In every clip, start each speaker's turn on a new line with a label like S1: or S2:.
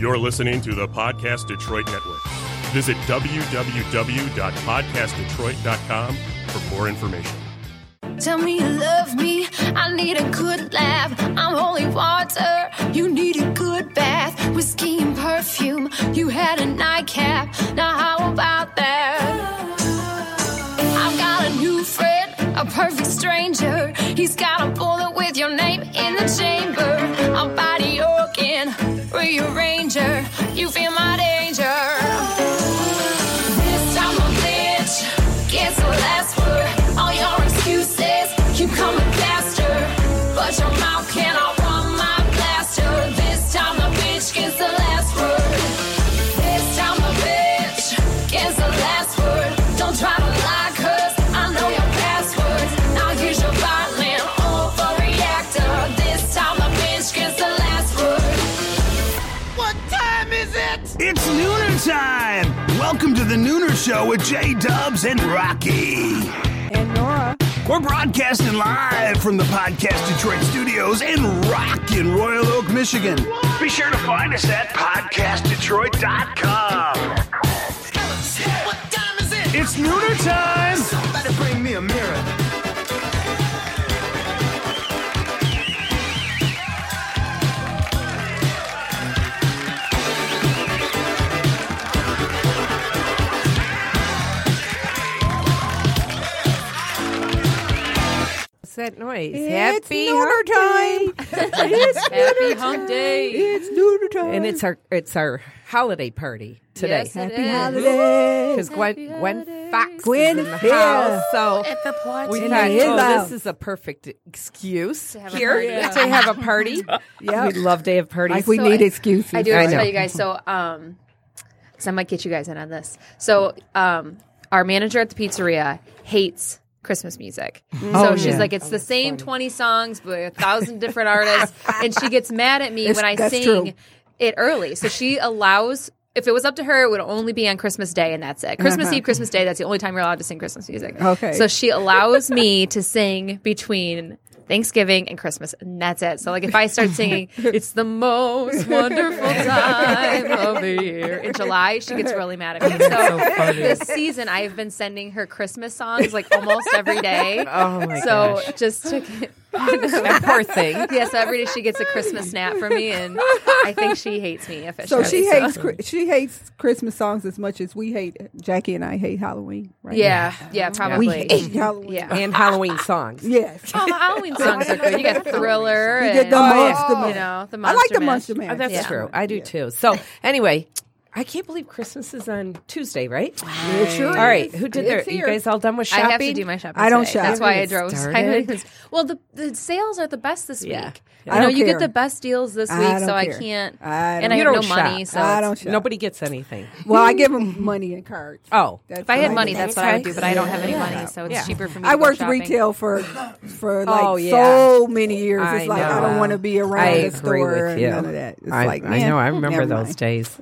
S1: You're listening to the Podcast Detroit Network. Visit www.podcastdetroit.com for more information.
S2: Tell me you love me. I need a good laugh. I'm holy water. You need a good bath. Whiskey and perfume. You had a nightcap. Now, how about that? I've got a new friend, a perfect stranger. He's got a bullet with your name in the chamber. A body organ, rearranger. You
S3: Show with J Dubs and Rocky.
S4: And Nora.
S3: We're broadcasting live from the Podcast Detroit studios in rockin' Royal Oak, Michigan. Be sure to find us at podcastdetroit.com.
S5: What time is it?
S3: It's Nooner time!
S5: Somebody bring me a mirror.
S6: That noise?
S4: It's
S6: Happy
S4: nooner
S6: hump
S4: time. it's
S7: Happy hump day.
S4: It's nooner time.
S6: And it's our it's our holiday party today.
S7: Yes,
S4: happy
S7: is.
S4: holidays.
S6: Because Gwen, Gwen Foxx
S4: Gwen,
S6: is in the
S4: yeah.
S6: house, so
S7: At the party.
S6: we
S4: And
S6: thought,
S4: it is
S6: oh,
S4: loud.
S6: this is a perfect excuse
S7: have
S6: here
S7: party.
S6: to have a party.
S4: yeah.
S6: We love day of parties.
S4: Like we
S7: So
S4: need
S7: I-
S4: excuses.
S7: I do
S6: I
S7: have to tell you guys. So, um, so I might get you guys in on this. So, um, our manager at the pizzeria hates Christmas music. Mm-hmm. So
S4: Oh,
S7: she's
S4: yeah.
S7: like, it's the same twenty songs, but a thousand different artists, and she gets mad at me
S4: It's-
S7: when I sing
S4: true.
S7: it early. So she allows. If it was up to her, it would only be on Christmas Day, and that's it. Christmas uh-huh. Eve, Christmas Day, that's the only time you're allowed to sing Christmas music.
S4: Okay.
S7: So she allows me to sing between Thanksgiving and Christmas, and that's it. So, like, if I start singing, it's the most wonderful time of the year in July, she gets really mad at me. So, this season, I have been sending her Christmas songs like almost every day.
S6: oh my
S7: so,
S6: gosh.
S7: just to get.
S6: That poor thing.
S7: Yes, every day she gets a Christmas snap from me, and I think she hates me officially.
S4: So she hates Chri- she hates Christmas songs as much as we hate Jackie and I hate Halloween. Right?
S7: Yeah, yeah, probably.
S4: we
S7: probably.
S4: hate Halloween.
S7: Yeah.
S6: And Halloween songs.
S4: Yes.
S7: Oh, Halloween songs are good. You got Thriller.
S4: You get
S7: and,
S4: the
S7: oh,
S4: monster
S7: You know, the
S4: I like the
S7: mash.
S4: monster
S6: Oh, that's
S7: Yeah.
S6: true. I do too. So anyway, I can't believe Christmas is on Tuesday, right?
S4: It sure
S6: All right. Who did their? You guys all done with shopping?
S7: I have to do my shopping.
S4: I don't
S7: today.
S4: shop.
S7: That's why I drove.
S6: started?
S7: well, the the sales are the best this
S6: Yeah.
S7: week.
S4: I
S7: I know
S4: don't
S7: you
S4: care.
S7: get the best deals this
S4: I
S7: week,
S4: don't
S7: so I can't.
S4: I
S7: and
S4: don't-
S7: I
S6: You
S7: have no
S6: don't
S7: money,
S6: shop.
S7: so
S4: I don't shop.
S6: Nobody gets anything.
S4: Well, I give them money and cards.
S6: Oh,
S4: That's
S7: If I had
S4: do.
S7: money, that's what I would do. But I don't have any
S4: Yeah.
S7: money, so it's
S6: Yeah.
S7: cheaper for me.
S4: I worked retail for for oh, like
S6: Oh,
S4: so many years. It's like I don't want to be around
S6: I
S4: the store and none of that. It's
S6: I,
S4: like
S6: I know. I remember those
S4: mind.
S6: days.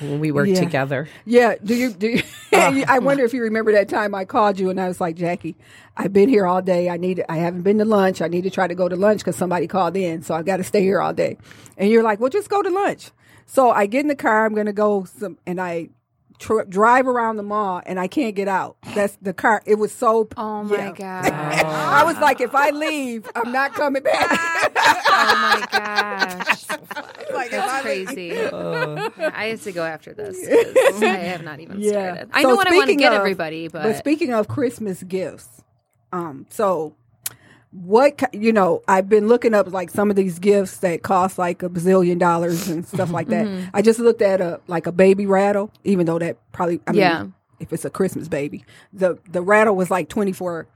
S6: When we worked
S4: Yeah.
S6: together.
S4: Yeah. Do you do? You, ah. I wonder if you remember that time I called you and I was like, Jackie, I've been here all day. I need. I haven't been to lunch. I need to try to go to lunch because somebody called in, so I got to stay here all day. And you're like, well, just go to lunch. So I get in the car. I'm going to go some, and I tr- drive around the mall, and I can't get out. That's the car. It was so.
S7: Oh my
S4: yeah.
S7: god!
S4: I was like, if I leave, I'm not coming back.
S7: oh my gosh!
S4: like, if
S7: That's
S4: I-
S7: crazy.
S6: Uh,
S7: I have to go after this. I have not even
S4: Yeah.
S7: started. I
S4: So
S7: know what I want to
S4: speaking
S7: get
S4: of-
S7: everybody, but,
S4: But speaking of Christmas gifts, um, so what you know, I've been looking up like some of these gifts that cost like a bazillion dollars and stuff like that.
S7: Mm-hmm.
S4: I just looked at a like a baby rattle, even though that probably I mean,
S7: Yeah.
S4: if it's a Christmas baby, the the rattle was like twenty four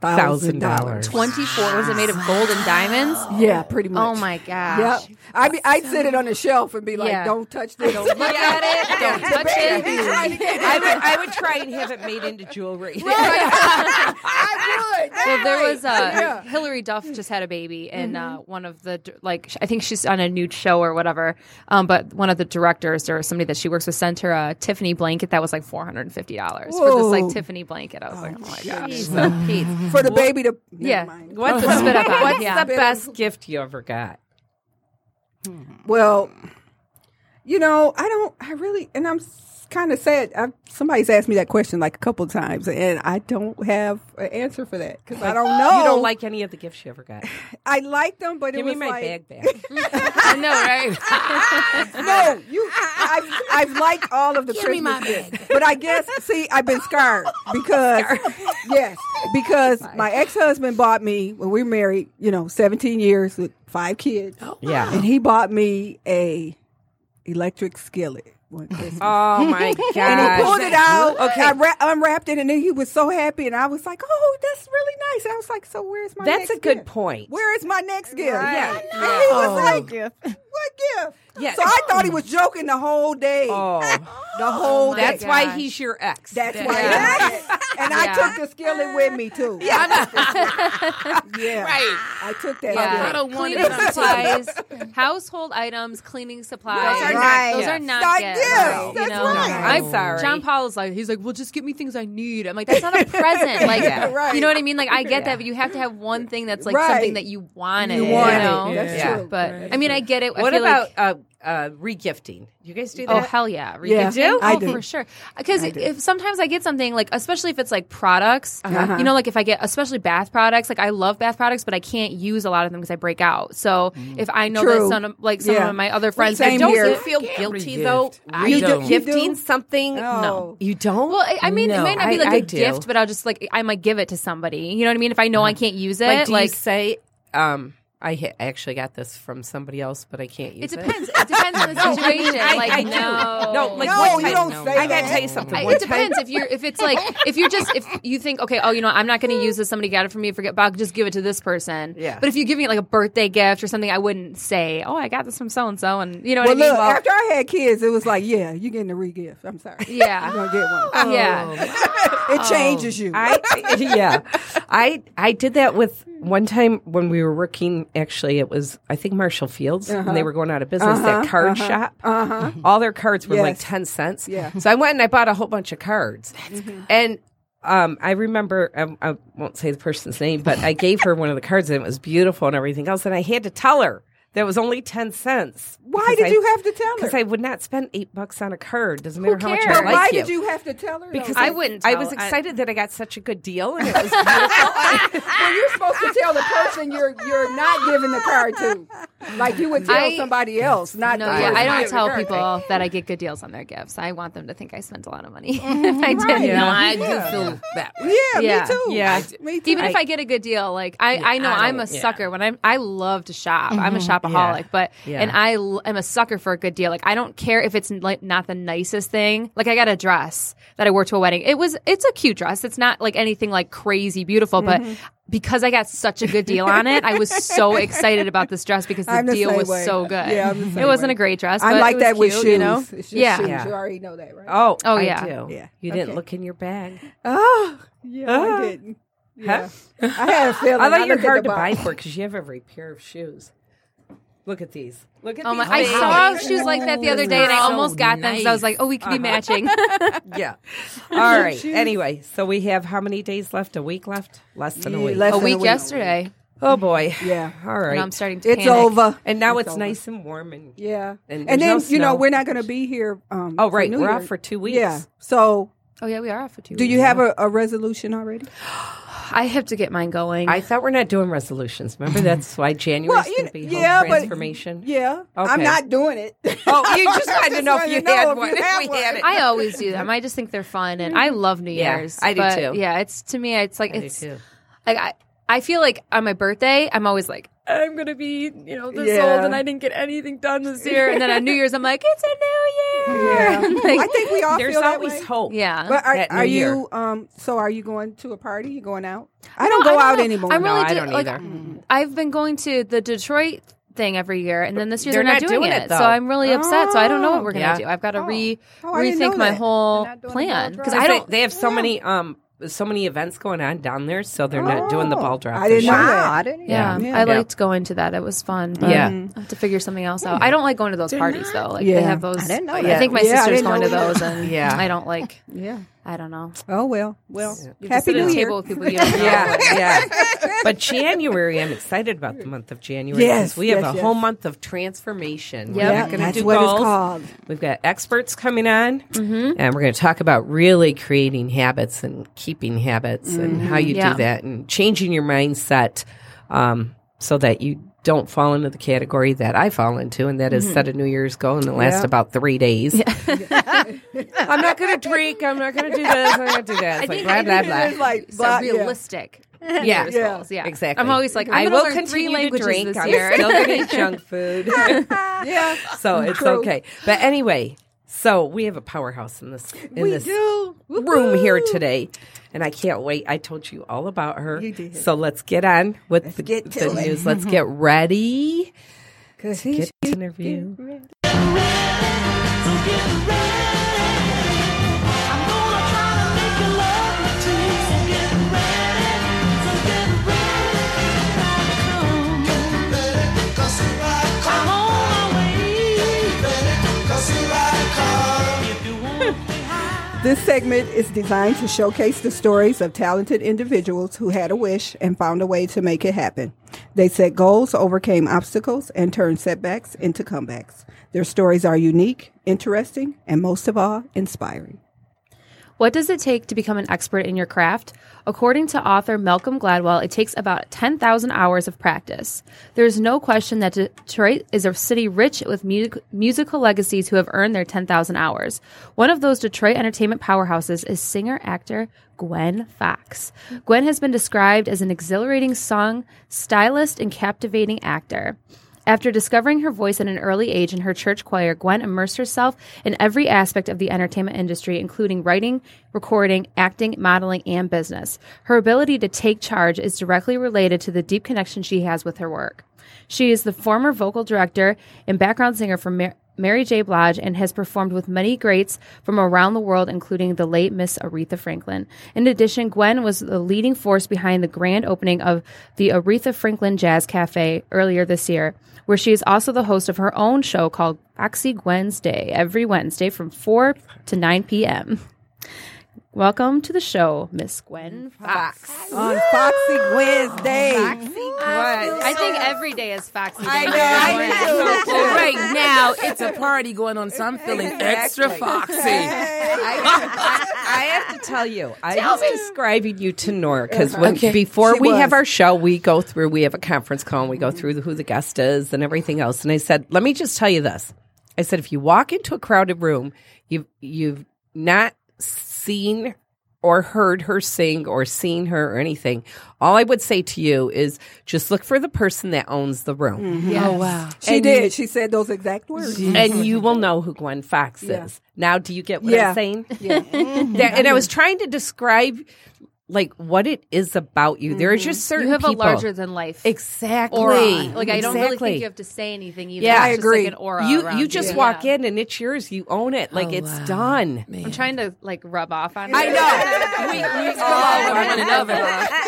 S4: thousand dollars.
S6: $1,000.
S7: twenty-four was it made of gold and diamonds?
S4: Yeah, pretty much.
S7: Oh my gosh!
S4: Yep. I be, I'd sit it on the shelf and be like,
S7: Yeah.
S4: "Don't touch this.
S7: Don't look at it. Don't touch it.
S6: I would, I would try and have it made into jewelry.
S4: I would.
S7: Well, there was uh,
S4: Yeah.
S7: Hilary Duff just had a baby, and uh, one of the like I think she's on a nude show or whatever. Um, but one of the directors or somebody that she works with sent her a Tiffany blanket that was like four hundred and fifty dollars for this like Tiffany blanket. I was like, oh my gosh.
S6: Pete.
S4: For the baby to
S7: Yeah.
S4: mind.
S6: What's,
S7: To spit up on,
S6: what's
S7: yeah.
S6: the best gift you ever got?
S4: Well, You know, I don't. I really, and I'm kind of sad. i somebody's asked me that question like a couple of times, and I don't have an answer for that because I don't know.
S8: You don't like any of the gifts you ever got.
S4: I liked them, but
S8: Give
S4: it
S8: me
S4: was
S8: my
S4: like,
S8: bag back.
S6: I know, right?
S4: no, you. I've, I've liked all of the Give Christmas gifts, but I guess see, I've been scarred because yes, because my ex husband bought me when we were married. You know, seventeen years with five kids.
S8: Oh, yeah.
S4: and he bought me a electric skillet. One Christmas.
S8: Oh my god!
S4: and he pulled it out.
S8: Okay.
S4: I ra- unwrapped it, and then he was so happy, and I was like, "Oh, that's really nice." And I was like, "So where's my?"
S8: That's
S4: next
S8: a good
S4: gift?
S8: point.
S4: Where is my next gift?
S8: Yeah.
S4: And he was oh. like, "What gift?"
S8: Yeah.
S4: So I thought he oh. was joking the whole day.
S8: Oh,
S4: the whole oh day.
S8: that's why he's your ex.
S4: That's why.
S6: Yeah.
S4: and I took the skillet with me too. Yeah. yeah.
S8: Right.
S4: I took that.
S7: Yeah.
S4: skillet.
S7: Cleaning supplies, household items, cleaning supplies.
S4: Those are
S8: not
S7: Those
S8: gifts.
S7: are not
S4: Not
S7: gifts.
S4: gifts.
S7: You
S4: That's
S7: know?
S4: right.
S8: I'm sorry.
S7: John Paul is like, he's like, well, just give me things I need. I'm like, that's not a present. Like,
S8: Yeah.
S4: Right.
S7: you know what I mean? Like, I get that, but you have to have one thing that's like
S4: Right.
S7: something that you wanted.
S4: You
S7: You,
S4: want it.
S7: know?
S4: That's
S8: Yeah.
S4: true.
S7: But I mean, I get it. I
S8: what
S7: feel
S8: about uh, uh, regifting? You guys do that?
S7: Oh hell yeah!
S4: Yeah.
S7: Do?
S4: I
S7: oh,
S4: do.
S7: for sure. Because if sometimes I get something like, especially if it's like products,
S4: Uh-huh.
S7: you know, like if I get especially bath products, like I love bath products, but I can't use a lot of them because I break out. So if I know
S4: True.
S7: that some of like some
S4: Yeah.
S7: of my other friends
S4: Same
S7: don't
S4: here.
S8: you
S7: you
S8: feel guilty though?
S6: I
S4: You do-
S6: don't.
S4: you do?
S8: Something?
S4: Oh.
S8: No, you don't.
S7: Well, I- I mean,
S8: No,
S7: it might not be
S8: I-
S7: like
S8: I
S7: a
S8: do.
S7: gift, but I'll just like I might give it to somebody. You know what I mean? If I know I can't use it,
S8: like, do you
S7: like
S8: say, um, I ha- actually got this from somebody else, but I can't use
S7: it
S8: it.
S7: depends. It depends on the situation.
S8: I,
S7: like
S8: I do.
S7: no,
S8: No, like
S4: No,
S8: one
S4: you don't
S8: no.
S4: say
S8: I gotta
S4: that.
S8: tell you something.
S7: I- it
S8: time-
S7: depends if you're if it's like if you're just if you think okay oh you know I'm not going to use this somebody got it for me forget but I'll just give it to this person
S8: Yeah.
S7: but if you're giving it like a birthday gift or something I wouldn't say oh I got this from so and so and you know
S4: Well,
S7: what I mean
S4: look, after I had kids, it was like, yeah, you're getting a re-gift. I'm sorry.
S7: Yeah.
S4: You're going to get one.
S7: yeah oh.
S4: It changes oh. you.
S8: I yeah, I I did that with one time when we were working. Actually, it was I think Marshall Fields when they were going out of business. that card shop, uh-huh. all their cards were like ten cents.
S4: Yeah.
S8: so I went and I bought a whole bunch of cards, and. Um, I remember, I, I won't say the person's name, but I gave her one of the cards and it was beautiful and everything else. And I had to tell her that it was only 10 cents.
S4: Why did you have to tell her?
S8: Because I would not spend eight bucks on a card. Doesn't matter how much
S7: cares?
S8: I
S4: But
S8: like
S4: why
S8: you.
S4: did you have to tell her?
S8: Because
S4: though?
S7: I wouldn't
S8: I
S7: tell.
S8: was
S7: I-
S8: excited that I got such a good deal, and it was beautiful.
S4: well, you're supposed to tell the person you're you're not giving the card to, like you would tell
S7: I-
S4: somebody else. Not
S7: no yeah I don't
S4: the
S7: tell
S4: card.
S7: people that I get good deals on their gifts I want them to think I spent a lot of money if I did
S6: No, I
S4: Yeah.
S6: do feel that. way.
S4: Yeah,
S7: Yeah.
S4: me too.
S8: Yeah.
S4: me too.
S7: even if I get a good deal, like I, I know
S6: I
S7: I'm a
S6: yeah.
S7: sucker when I'm I love to shop. I'm a mm-hmm. shopaholic,
S8: Yeah.
S7: but
S8: Yeah.
S7: and I l- am a sucker for a good deal. Like I don't care if it's like not the nicest thing. Like I got a dress that I wore to a wedding. It was it's a cute dress. It's not like anything like crazy beautiful, but because I got such a good deal on it, I was so excited about this dress because the
S4: the
S7: deal was
S4: way.
S7: so good.
S4: Yeah, I'm the
S7: it wasn't
S4: way.
S7: a great dress.
S4: I'm
S7: but
S4: like
S7: it was
S4: that with
S7: cute,
S4: shoes.
S7: You know?
S4: It's just
S7: yeah.
S4: shoes.
S8: Yeah.
S4: You already know that, right?
S8: Oh,
S7: Oh,
S8: I
S7: yeah.
S8: do.
S4: Yeah.
S8: You didn't look in your bag.
S4: Oh, yeah,
S8: Ah.
S4: I didn't. Yeah, I had a feeling.
S8: I thought you're hard to buy for because you have every pair of shoes. Look at these. Look at
S7: Oh
S8: these.
S7: my! I
S8: things.
S7: saw shoes like that the other day, and I
S6: So
S7: almost got them because I was like, "Oh, we could be matching."
S8: Yeah. All right. Anyway, so we have how many days left? A week left? Less than a week.
S4: less
S7: a
S4: than
S7: week yesterday.
S8: Oh boy.
S4: Yeah.
S8: All right.
S7: And I'm starting to.
S4: It's
S7: panic.
S4: over.
S8: And now
S4: It's
S8: it's, nice and warm and
S4: Yeah,
S8: And
S4: and, then
S8: no
S4: you know we're not going to be here. Um,
S8: Oh, right.
S4: New
S8: We're
S4: Year.
S8: off for two weeks.
S4: Yeah. So,
S7: Oh yeah, we are off for two.
S4: do
S7: weeks.
S4: you have a, a resolution already?
S7: I have to get mine going.
S8: I thought we're not doing resolutions. Remember that's why January's
S4: you
S8: going to be home
S4: yeah, but
S8: transformation.
S4: yeah,
S8: Okay.
S4: I'm not doing it.
S8: Oh, you just wanted to know if you
S4: know
S8: had
S4: if
S8: one.
S4: you
S8: If we
S4: one.
S8: had it.
S7: I always do them. I just think they're fun, and I love New
S8: Yeah,
S7: Year's.
S8: I do
S7: but,
S8: too.
S7: Yeah, it's to me, it's like
S8: I do
S7: it's
S8: too.
S7: like I. I feel like on my birthday, I'm always like, I'm gonna be, you know, this
S4: Yeah.
S7: old, and I didn't get anything done this year. And then on New Year's, I'm like, it's a new year.
S4: Yeah.
S7: Like,
S4: I think we all
S8: There's
S4: feel that
S8: always
S4: way.
S8: hope.
S7: yeah.
S4: But are,
S8: That new
S4: are
S8: year.
S4: you? Um. So are you going to a party? You going out? I don't
S7: No,
S4: go
S7: I
S4: out
S7: know.
S4: anymore.
S7: I'm really
S8: No, I
S7: do-
S8: don't
S7: like,
S8: either.
S7: I've been going to the Detroit thing every year, and then this year
S8: They're
S7: they're, not,
S8: not
S7: doing,
S8: doing
S7: it.
S8: it,
S7: so. I'm really upset. So I don't know what we're gonna
S8: Yeah.
S7: do. I've got to re
S4: Oh, I
S7: rethink my whole
S4: They're not doing the
S7: plan because. I don't.
S8: they have so many um so many events going on down there, so they're not doing the
S4: Oh,
S8: ball drop.
S4: I didn't know
S8: year.
S4: that.
S9: I didn't.
S7: Yeah,
S4: Yeah.
S7: I
S8: Yeah.
S7: liked going to that. It was fun. but
S8: Yeah.
S7: I have to figure something else out. I don't like going to those parties though. Like
S4: Yeah.
S7: they have those.
S9: I didn't know
S7: I
S9: that.
S7: think my
S4: Yeah, I
S7: sister's
S4: didn't
S7: going to
S4: know
S7: those, and
S8: Yeah.
S7: I don't like.
S4: Yeah.
S7: I don't know.
S4: Oh well, well.
S7: You just
S4: Happy New Year.
S7: table with people you know.
S8: Yeah, yeah. But January, I'm excited about the month of January.
S4: Yes,
S8: 'cause we have
S4: yes,
S8: a
S4: yes.
S8: whole month of transformation. We're
S7: Yep.
S8: not gonna
S4: that's
S8: do
S4: what
S8: goals.
S4: it's called.
S8: We've got experts coming on, and we're going to talk about really creating habits and keeping habits and how you
S7: Yeah.
S8: do that and changing your mindset um, so that you don't fall into the category that I fall into, and that is mm-hmm. set a New Year's goal and it lasts
S4: Yeah.
S8: about three days. I'm not going to drink. I'm not going to do this. I'm not going to do that. It's like blah blah blah.
S4: It's like
S7: So
S4: blah- yeah.
S7: realistic.
S8: Yeah.
S4: Yeah.
S7: goals, yeah.
S8: Exactly.
S7: I'm always like, I'm
S8: I will continue to drink.
S7: this
S8: I'm still going to eat junk food.
S4: Yeah.
S8: so it's
S4: True.
S8: okay. But anyway, so we have a powerhouse in this in
S4: We
S8: this
S4: do.
S8: room here today, and I can't wait. I told you all about her.
S4: You did.
S8: So let's get on with the,
S4: get to
S8: the
S4: it.
S8: news. Let's get ready.
S4: Cause
S8: Get this interview.
S4: This segment is designed to showcase the stories of talented individuals who had a wish and found a way to make it happen. They set goals, overcame obstacles, and turned setbacks into comebacks. Their stories are unique, interesting, and most of all, inspiring.
S7: What does it take to become an expert in your craft? According to author Malcolm Gladwell, it takes about 10,000 hours of practice. There is no question that Detroit is a city rich with music- musical legacies who have earned their 10,000 hours. One of those Detroit entertainment powerhouses is singer actor Gwen Foxx. Gwen has been described as an exhilarating song stylist and captivating actor. After discovering her voice at an early age in her church choir, Gwen immersed herself in every aspect of the entertainment industry, including writing, recording, acting, modeling, and business. Her ability to take charge is directly related to the deep connection she has with her work. She is the former vocal director and background singer for Mary J. Blige and has performed with many greats from around the world, including the late Miss Aretha Franklin. In addition, Gwen was the leading force behind the grand opening of the Aretha Franklin Jazz Cafe earlier this year, where she is also the host of her own show called Foxy Gwen's Day every Wednesday from 4 to 9 p.m. Welcome to the show, Miss Gwen Foxx.
S4: On Foxy Wednesday.
S7: I think every day is Foxy Day.
S4: I know, I do.
S9: Well, right now it's a party going on, so I'm feeling extra foxy.
S8: I, I have to tell you, I was describing you to Nora because uh-huh.
S9: Okay.
S8: before
S4: She
S8: we
S4: was.
S8: have our show, we go through, we have a conference call and we go mm-hmm. through the, who the guest is and everything else. And I said, let me just tell you this. I said, if you walk into a crowded room, you've, you've not seen or heard her sing or seen her or anything. All I would say to you is just look for the person that owns the room. Mm-hmm.
S9: Oh wow!
S4: She
S8: And
S4: did. She said those exact words.
S8: and you will know who Gwen Foxx
S4: Yeah.
S8: is. Now, do you get what
S4: Yeah.
S8: I'm saying? Yeah. and I was trying to describe like what it is about you. There are just certain
S7: You have a
S8: people.
S7: larger than life
S8: exactly.
S7: aura. Like I don't really think you have to say anything. Either.
S8: Yeah,
S7: It's
S8: I
S7: just
S4: agree.
S7: Like an aura
S8: You you just
S7: you.
S8: walk
S7: Yeah.
S8: in and it's yours. You own it. Like
S9: Oh,
S8: it's
S9: wow.
S8: done.
S7: I'm trying to like rub off on.
S8: I
S7: it.
S8: know. we, we all
S9: Oh, one another.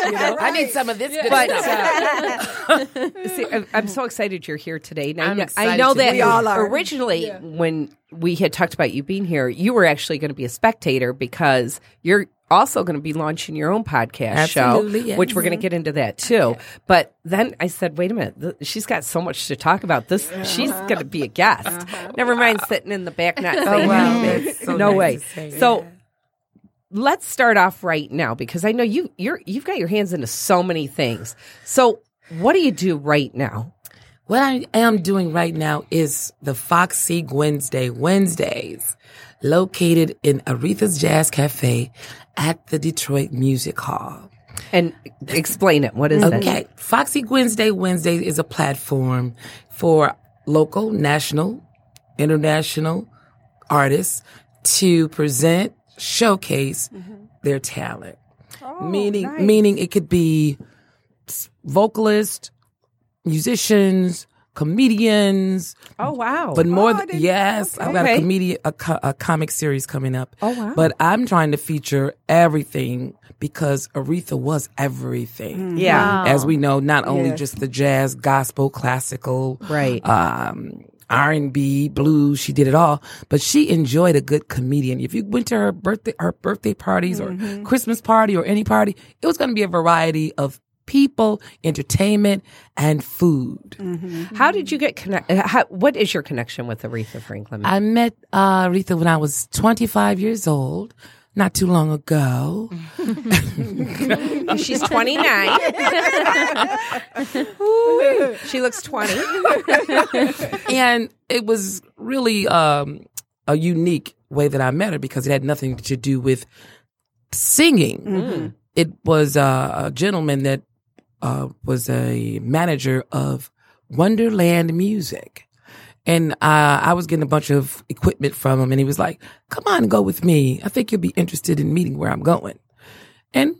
S9: You know, I need some of this good
S8: But
S9: stuff.
S8: uh, see, I'm- I'm so excited you're here today. And I
S9: I'm
S8: know, I know that.
S9: We
S4: all are.
S8: originally when we had talked about you being here, you were actually going to be a spectator because you're also going to be launching your own podcast
S9: Absolutely,
S8: show,
S9: yes.
S8: which we're going to get into that too. But then I said, wait a minute, th- she's got so much to talk about. This she's going to be a guest. Uh-huh. Never mind sitting in the back not oh, saying
S9: wow.
S8: anything.
S9: So
S8: no
S9: nice
S8: way.
S9: to say.
S8: So let's start off right now because I know you you're you've got your hands into so many things. So what do you do right now?
S9: What I am doing right now is the Foxy Wednesday Wednesdays, located in Aretha's Jazz Cafe at the Detroit Music Hall.
S8: And explain it. What is it?
S9: Okay.
S8: it?
S9: Foxy Wednesday Wednesday is a platform for local, national, international artists to present, showcase mm-hmm. their talent. Oh, meaning, meaning it could be vocalists, musicians, comedians,
S8: Oh wow.
S9: but more
S4: I
S9: than
S4: didn't-
S9: yes, I've got a comedian, a, co- a comic series coming up.
S8: Oh, wow.
S9: But I'm trying to feature everything because Aretha was everything.
S8: yeah.
S9: As we know, not only
S4: Yes.
S9: just the jazz, gospel, classical,
S8: Right.
S9: um, R and B, blues. She did it all, but she enjoyed a good comedian. If you went to her birthday, her birthday parties or Christmas party or any party, it was going to be a variety of people, entertainment, and food.
S8: How did you get connect? uh, what is your connection with Aretha Franklin?
S9: I met uh, Aretha when I was 25 years old, not too long ago.
S8: She's 29. Ooh, she looks 20.
S9: and it was really um, a unique way that I met her because it had nothing to do with singing. It was uh, a gentleman that uh, was a manager of Wonderland Music. And uh, I was getting a bunch of equipment from him, and he was like, Come on, go with me. I think you'll be interested in meeting where I'm going. And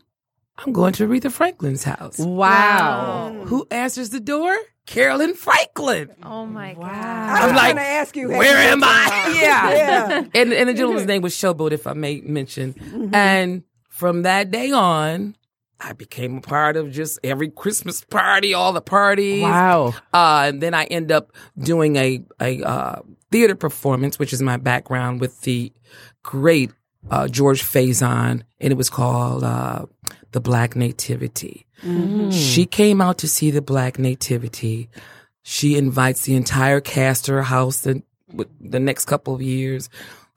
S9: I'm going to Aretha Franklin's house.
S8: Wow.
S9: Who answers the door? Carolyn Franklin.
S7: Oh my god.
S4: I
S9: I'm
S4: was
S9: like,
S4: going to ask you.
S9: Where am I? Yeah.
S4: Yeah.
S9: and, and the gentleman's name was Showboat, if I may mention.
S4: Mm-hmm.
S9: And from that day on, I became a part of just every Christmas party, all the parties.
S8: Wow.
S9: Uh, and then I end up doing a, a uh, theater performance, which is my background with the great uh, George Faison, and it was called uh, The Black Nativity. She came out to see the Black Nativity. She invites the entire cast to her house the, with the next couple of years,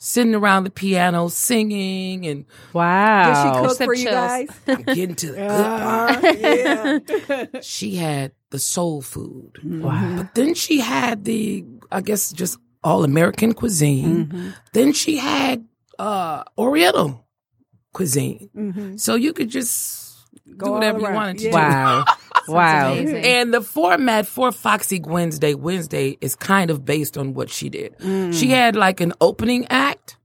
S9: sitting around the piano, singing, and
S8: Wow.
S4: Did she cook
S7: Some
S4: for you
S7: chills.
S4: guys?
S9: I'm getting to the good part.
S4: yeah.
S9: She had the soul food. Mm-hmm.
S8: Wow.
S9: But then she had the, I guess, just all American cuisine. Mm-hmm. Then she had uh Oriental cuisine. Mm-hmm. So you could just
S4: Go
S9: do whatever you wanted to
S4: Yeah.
S8: Wow. Wow.
S7: amazing.
S9: And the format for Foxy Wednesday Wednesday is kind of based on what she did. She had like an opening act,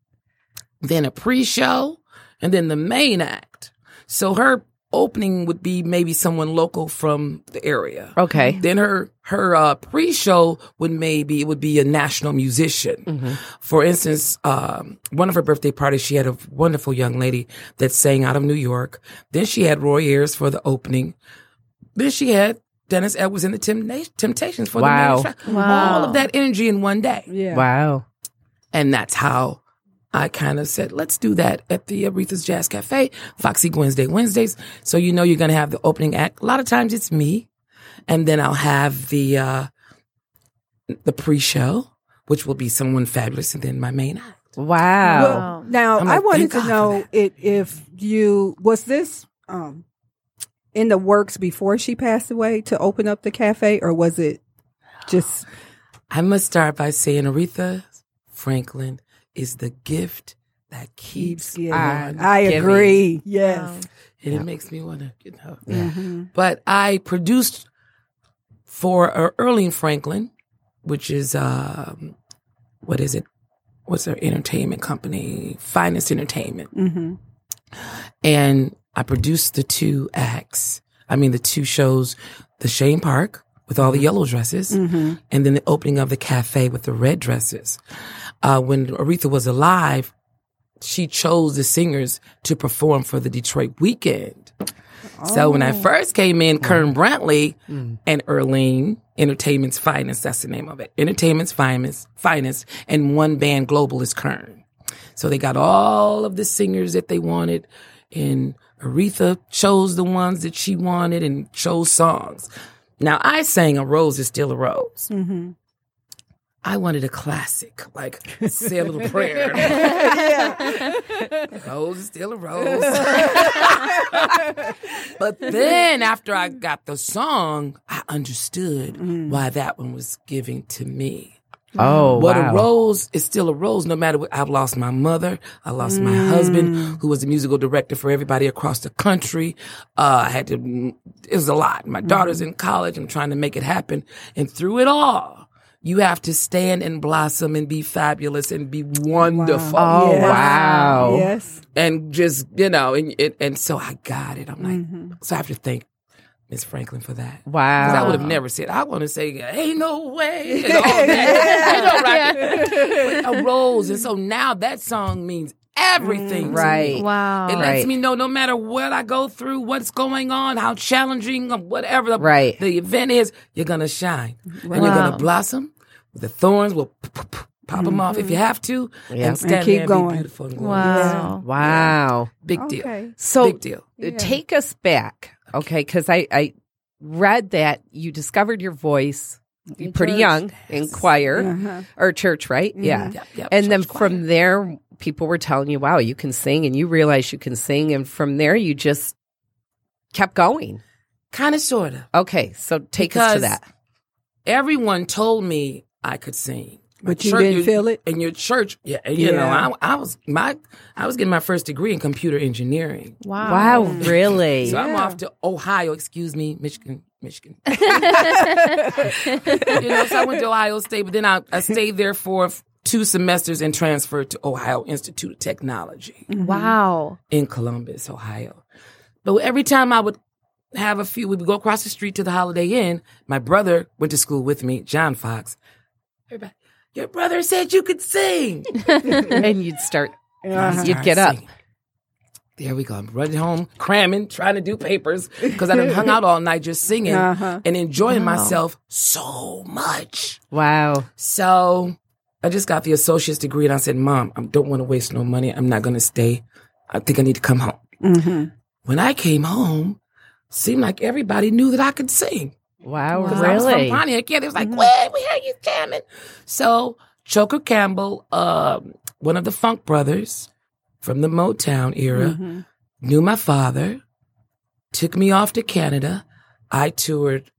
S9: then a pre-show, and then the main act. So her opening would be maybe someone local from the area.
S8: Okay.
S9: Then her her uh, pre-show would maybe it would be a national musician. For instance, um, one of her birthday parties, she had a wonderful young lady that sang out of New York. Then she had Roy Ayers for the opening. Then she had Dennis Edwards and the Tempta- Temptations for
S8: Wow.
S9: the main track. All of that energy in one day,
S4: Yeah.
S8: Wow.
S9: and that's how. I kind of said, let's do that at the Aretha's Jazz Cafe, Foxy Wednesday, Wednesdays. So you know you're going to have the opening act. A lot of times it's me and then I'll have the uh the pre-show, which will be someone fabulous, and then my main act.
S8: Wow.
S4: Well, now
S9: I'm
S4: I wanted to
S9: God
S4: know it, if you was this um in the works before she passed away to open up the cafe, or was it just
S9: I must start by saying Aretha Franklin is the gift that keeps
S4: Yeah,
S9: on
S4: I
S9: giving.
S4: agree. Yes.
S9: and it makes me want to, you know. But I produced for uh, Erlene Franklin, which is um, what is it? What's their entertainment company? Finest Entertainment.
S4: Mm-hmm.
S9: and I produced the two acts. I mean, the two shows, the Chene Park with all the yellow dresses, and then the opening of the cafe with the red dresses. Uh, when Aretha was alive, she chose the singers to perform for the Detroit weekend. So when I first came in, Kern Brantley and Erlene, Entertainment's Finest, that's the name of it. Entertainment's Finest, Finest, and one band global is Kern. So they got all of the singers that they wanted, and Aretha chose the ones that she wanted and chose songs. Now I sang "A Rose Is Still a Rose." Mm-hmm. I wanted a classic, like say a little prayer. rose is still a rose. but then after I got the song, I understood mm. why that one was giving to me.
S8: Oh,
S9: What
S8: wow.
S9: a rose is still a rose, no matter what. I've lost my mother. I lost my husband, who was the musical director for everybody across the country. Uh, I had to, it was a lot. My daughter's in college. I'm trying to make it happen. And through it all, you have to stand and blossom and be fabulous and be wonderful.
S8: Oh,
S4: Yes.
S8: wow.
S4: Yes.
S9: And just, you know, and, and, and so I got it. I'm like,
S4: Mm-hmm.
S9: so I have to thank Miss Franklin for that. 'Cause
S8: Wow.
S9: I would have never said. I want to say, "Ain't no way," and all that. Ain't no rocket. But a rose, and so now that song means everything. to me.
S8: Right.
S7: Wow.
S9: It lets
S8: Right.
S9: me know no matter what I go through, what's going on, how challenging, whatever the,
S8: Right.
S9: the event is, you're gonna shine and you're gonna blossom The thorns will p- p- p- pop them off if you have to,
S8: Yeah.
S9: and stand
S4: And keep
S9: there and
S4: going.
S9: be beautiful and glorious.
S7: Wow.
S8: Wow.
S9: Big deal.
S4: Okay.
S8: So
S9: Big deal.
S8: uh, take us back, okay? Because I, I read that you discovered your voice
S4: In
S8: pretty
S4: church.
S8: young in choir
S4: Uh-huh.
S8: or church, right? Yeah.
S9: Yep, yep,
S8: And then
S9: choir.
S8: from there, people were telling you, wow, you can sing, and you realize you can sing. And from there, you just kept going.
S9: kind of, sort of.
S8: Okay. So take us to that.
S9: Everyone told me I could sing. My
S4: But you didn't feel it?
S9: in your church. Yeah, and, you know, I, I was my I was getting my first degree in computer engineering.
S7: Wow.
S8: Wow, really?
S9: So I'm off to Ohio. Excuse me, Michigan, Michigan. you know, so I went to Ohio State, but then I, I stayed there for two semesters and transferred to Ohio Institute of Technology mm-hmm.
S7: Wow.
S9: in Columbus, Ohio. But every time I would have a few, we would go across the street to the Holiday Inn. My brother went to school with me, John Fox. Everybody, your brother said you could sing.
S8: and you'd start,
S4: Uh-huh.
S8: you'd get up.
S9: Singing. There we go. I'm running home, cramming, trying to do papers because I done hung out all night just singing
S4: Uh-huh.
S9: and enjoying myself so much.
S8: Wow.
S9: So I just got the associate's degree and I said, Mom, I don't want to waste no money. I'm not going to stay. I think I need to come home.
S4: Mm-hmm.
S9: When I came home, seemed like everybody knew that I could sing.
S8: Wow.
S9: Because I was from
S8: Really?
S9: Pontiac. Yeah, they was like, "Wait, we heard you jamming." So Choker Campbell, um, one of the Funk Brothers from the Motown era,
S4: Mm-hmm.
S9: knew my father, took me off to Canada. I toured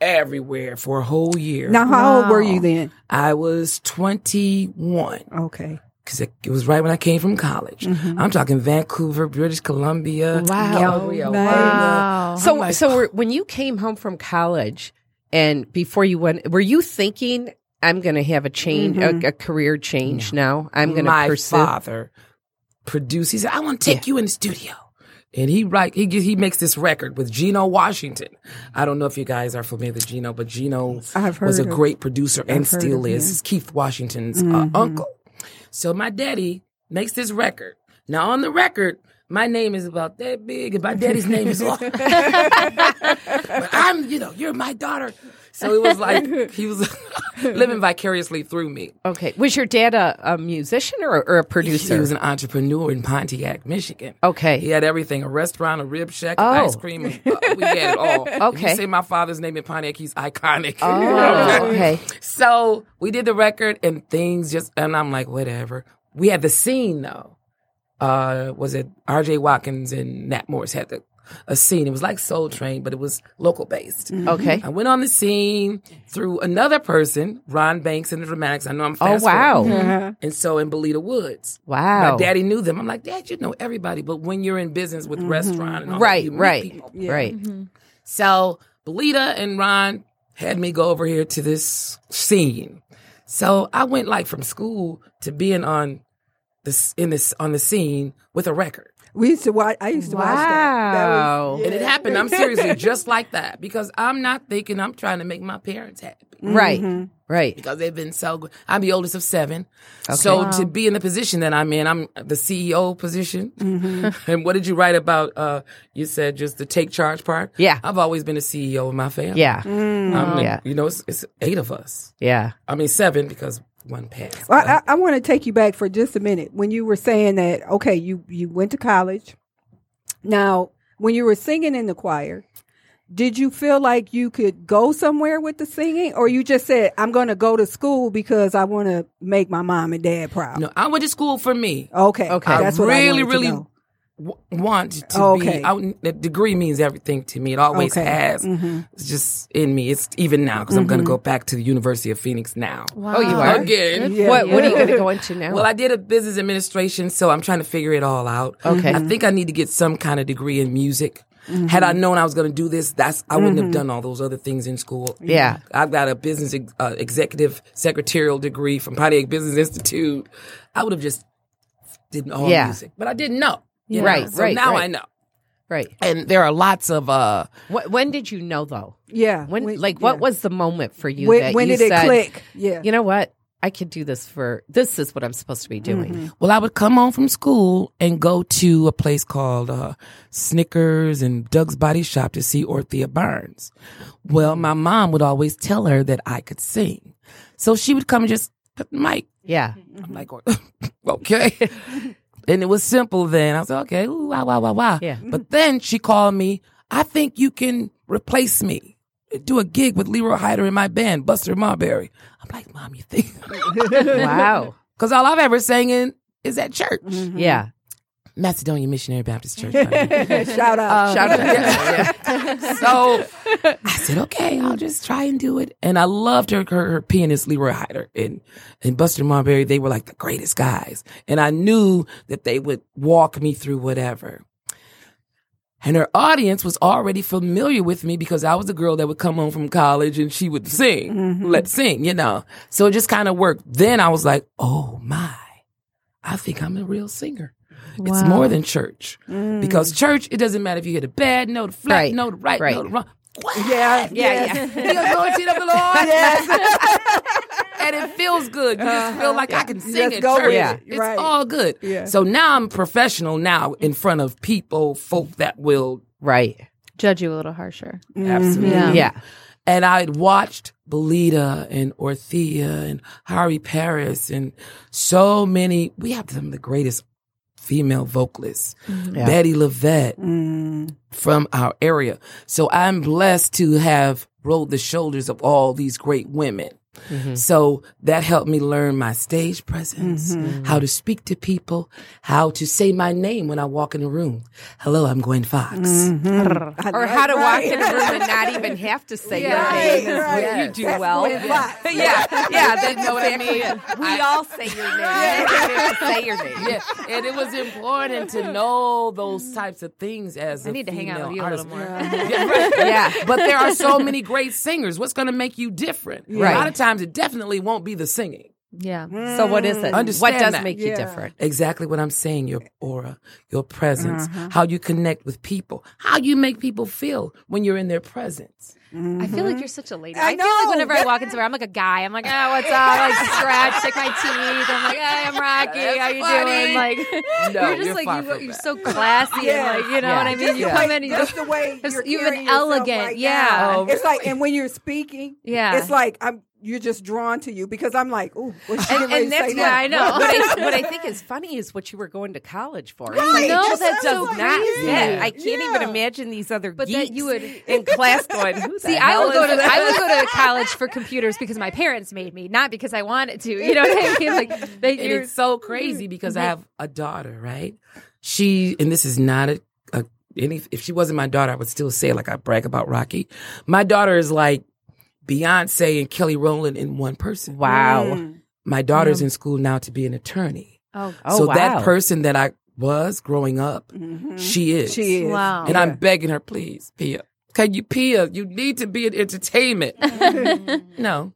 S9: everywhere for a whole year.
S4: Now, how old were you then?
S9: I was 21
S4: Okay.
S9: Because it, it was right when I came from college. I'm talking Vancouver, British Columbia,
S8: Wow.
S9: Calgary,
S4: Oh,
S7: Wow.
S8: So,
S9: like,
S8: so when you came home from college and before you went, were you thinking, I'm going to have a change, a, a career change now? I'm going to
S9: my
S8: pursue.
S9: father produced. He said, "I want to take you in the studio." And he write he he makes this record with Gino Washington. I don't know if you guys are familiar with Gino, but Gino was a great producer and
S4: I've heard
S9: still
S4: of
S9: is.
S4: him.
S9: He's Keith Washington's uh,
S4: Mhm.
S9: uncle. So my daddy makes this record. Now on the record, my name is about that big, and my daddy's name is but I'm, you know, you're my daughter. So it was like he was living vicariously through me.
S8: Okay. Was your dad a, a musician or, or a producer?
S9: He was an entrepreneur in Pontiac, Michigan.
S8: okay.
S9: He had everything: a restaurant, a rib shack,
S8: Oh.
S9: ice cream. Uh, we had it all. If
S8: Okay.
S9: you say my father's name in Pontiac, he's iconic.
S8: Oh, okay.
S9: So we did the record, and things just, and I'm like, whatever. We had the scene though. Uh, was it R.J. Watkins and Nat Morris had the a scene? It was like Soul Train, but it was local based. Mm-hmm.
S8: Okay.
S9: I went on the scene through another person, Ron Banks and the Dramatics. I know I'm
S8: Oh,
S9: fast
S8: wow.
S9: forwarding.
S4: Uh-huh.
S9: And so in Belita Woods.
S8: Wow.
S9: My daddy knew them. I'm like, Dad, you know everybody. But when you're in business with mm-hmm. restaurant and all that,
S8: Right,
S9: you meet
S8: right,
S9: people.
S8: right. Mm-hmm.
S9: So Belita and Ron had me go over here to this scene. So I went like from school to being on this in this on the scene with a record.
S4: We used to watch. I used to watch that. that
S8: Wow.
S4: was,
S9: And it happened. I'm seriously just like that because I'm not thinking I'm trying to make my parents happy
S8: Right.
S4: Mm-hmm.
S8: Right.
S9: because they've been so good. I'm the oldest of seven. So to be in the position that I'm in, I'm the CEO position.
S4: Mm-hmm.
S9: and what did you write about? Uh, you said just the take charge part.
S8: Yeah.
S9: I've always been a CEO of my family.
S8: Yeah.
S4: Mm.
S9: I'm the-
S8: Yeah.
S9: You know, it's, it's eight of us.
S8: Yeah.
S9: I mean, seven because one passed.
S4: Well, I, I want to take you back for just a minute when you were saying that. Okay, you you went to college. Now, when you were singing in the choir, did you feel like you could go somewhere with the singing, or you just said, "I'm going to go to school because I want to make my mom and dad proud"?
S9: no, I went to school for me.
S4: Okay,
S8: Okay.
S4: that's
S9: I
S4: what
S9: really,
S4: I wanted to
S9: really. W- want to
S4: Okay.
S9: be. I, the degree means everything to me. It always
S4: Okay.
S9: has.
S4: Mhm.
S9: It's just in me. It's even now because I'm going to go back to the University of Phoenix now.
S8: Oh, you are?
S9: Again.
S4: Yeah.
S8: What, what are you going to go into now?
S9: Well, I did a business administration, so I'm trying to figure it all out.
S8: Okay.
S9: I think I need to get some kind of degree in music. Had I known I was going to do this, that's I wouldn't have done all those other things in school.
S8: Yeah.
S9: I've got a business ex- uh, executive secretarial degree from Pontiac Business Institute. I would have just did all
S8: Yeah.
S9: music, but I didn't know. You know?
S8: Right,
S9: So
S8: right,
S9: now
S8: right.
S9: I know.
S8: right.
S9: And there are lots of uh
S8: Wh- when did you know though?
S4: Yeah.
S8: When,
S4: when-
S8: like, what
S4: yeah.
S8: was the moment for you
S4: when,
S8: that
S4: when
S8: you
S4: did it click? Yeah.
S8: You know what? I could do this for. This is what I'm supposed to be doing.
S4: Mm-hmm.
S9: Well, I would come home from school and go to a place called uh, Snickers and Doug's Body Shop to see Ortheia Barnes. Well, my mom would always tell her that I could sing. So she would come and just put the mic.
S8: Yeah.
S9: I'm like, okay. and it was simple then. I was like, okay, ooh, wow, wow, wow, wow.
S8: Yeah.
S9: But then she called me, I think you can replace me. Do a gig with Leroy Hyder in my band, Buster Marberry. I'm like, Mom, you think?
S8: Wow.
S9: Because all I've ever sang in is at church. Mm-hmm.
S8: Yeah.
S9: Macedonia Missionary Baptist Church. by the way.
S4: Shout out.
S9: Um, Shout out. so I said, okay, I'll just try and do it. And I loved her, her, her pianist, Leroy Hyder and, and Buster Marbury. They were like the greatest guys. And I knew that they would walk me through whatever. And her audience was already familiar with me because I was a girl that would come home from college and she would sing, mm-hmm. let's sing, you know. So it just kind of worked. Then I was like, oh my, I think I'm a real singer. It's more than church mm. because church, it doesn't matter if you hit a bad note, a flat
S8: Right.
S9: note, a right,
S8: Right.
S9: note, wrong. What?
S4: Yeah,
S8: Yeah,
S4: yeah.
S9: the anointing of the Lord. and it feels good. You just feel uh-huh. like I can sing
S4: Just
S9: at
S4: go
S9: church.
S4: with
S8: Yeah.
S4: it.
S9: It's
S4: Right.
S9: all good.
S4: Yeah.
S9: So now I'm professional now in front of people, folk that will
S8: Right.
S7: Judge you a little harsher. Mm-hmm.
S9: absolutely.
S7: Yeah.
S8: Yeah.
S9: And I'd watched Belita and Ortheia and Harry Paris and so many. We have some of the greatest female vocalists.
S8: Yeah.
S9: Bettye LaVette
S4: Mm.
S9: from our area. So I'm blessed to have rolled the shoulders of all these great women. Mm-hmm. So that helped me learn my stage presence, mm-hmm. how to speak to people, how to say my name when I walk in a room. Hello, I'm Gwen Foxx. Mm-hmm.
S4: I
S8: Or how to walk in a room and not even have to say
S4: Right,
S8: your name.
S4: right.
S8: You do
S4: That's
S8: well.
S4: Gwen Foxx.
S8: Yeah, yeah, that's know what I mean. We all say your name. You have to say your name.
S9: yeah, and it was important to know those types of things as
S7: I
S9: a
S7: need to hang out with you a
S9: artist.
S7: little more.
S9: Yeah.
S8: Yeah.
S9: but there are so many great singers. What's going to make you different? A
S8: Right.
S9: lot of times, it definitely won't be the singing.
S7: Yeah.
S8: So what is it?
S9: Understand
S8: what does
S9: that.
S8: make you
S4: Yeah.
S8: different?
S9: Exactly what I'm saying. Your aura, your presence, uh-huh. how you connect with people, how you make people feel when you're in their presence.
S7: I feel like mm-hmm. you're such a lady.
S4: I
S7: I, feel like
S4: know.
S7: whenever I walk into, where I'm like a guy. I'm like, oh, what's up? I like to scratch, check my teeth. I'm like, hey, I'm Rocky.
S9: That's
S7: How you
S9: funny.
S7: doing? Like,
S9: No,
S7: you're just
S9: you're
S7: like
S9: far
S7: you,
S9: from
S7: you're
S9: that.
S7: so classy
S4: Yeah.
S7: and like, you know
S8: Yeah.
S7: what I mean?
S4: Just
S7: You
S4: the
S7: come in and
S4: just the way
S7: Just-
S4: you're
S7: you've been elegant,
S4: right
S7: yeah.
S4: now.
S9: Oh,
S4: it's like, and when you're speaking,
S7: Yeah.
S4: it's like I'm. You're just drawn to you because I'm like, ooh, what's she
S8: And, and that's
S4: say
S8: what?
S7: I know.
S8: What I, what I think is funny is what you were going to college for.
S4: Right.
S8: like,
S7: No,
S8: just
S7: that's
S8: does
S7: so
S8: not
S7: crazy.
S8: fit. I can't even imagine these other
S7: But
S8: geeks
S7: that you would-
S8: in class going, who
S7: See, I
S8: hell
S7: would go to
S8: that?
S7: I would go to college for computers because my parents made me, not because I wanted to. You know what I mean? Like they, you're,
S9: it's so crazy because I have a daughter, right? She, and this is not a, a any, if she wasn't my daughter, I would still say like I brag about Rocky. My daughter is like Beyonce and Kelly Rowland in one person.
S8: Wow.
S4: Mm.
S9: My daughter's in school now to be an attorney.
S7: oh,
S8: Oh,
S9: so
S8: wow.
S9: that person that I was growing up,
S4: Mhm.
S9: she is.
S4: She is.
S7: wow.
S9: And I'm begging her, please, Pia. Can you, Pia? You need to be in entertainment. no,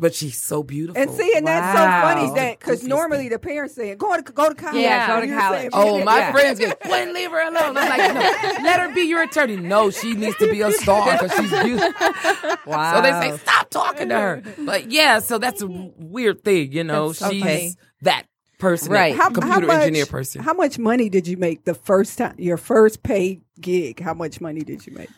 S9: but she's so beautiful.
S4: And see, and that's
S8: Wow.
S4: so funny that because
S9: Goofiest
S4: normally the parents saying, "Go to go to college."
S7: Yeah, go
S8: to
S4: You're
S8: college.
S4: saying,
S9: Oh, my
S8: Yeah.
S9: friends get, Gwen, leave her alone. I'm like, no, let her be your attorney. No, she needs to be a star because she's beautiful.
S8: Wow.
S9: So they say, stop talking to her. But yeah, so that's a weird thing, you know.
S8: That's
S9: she's
S8: okay.
S9: that person,
S8: Right.
S9: that computer
S4: much,
S9: engineer person.
S4: How much money did you make the first time your first paid gig? How much money did you make?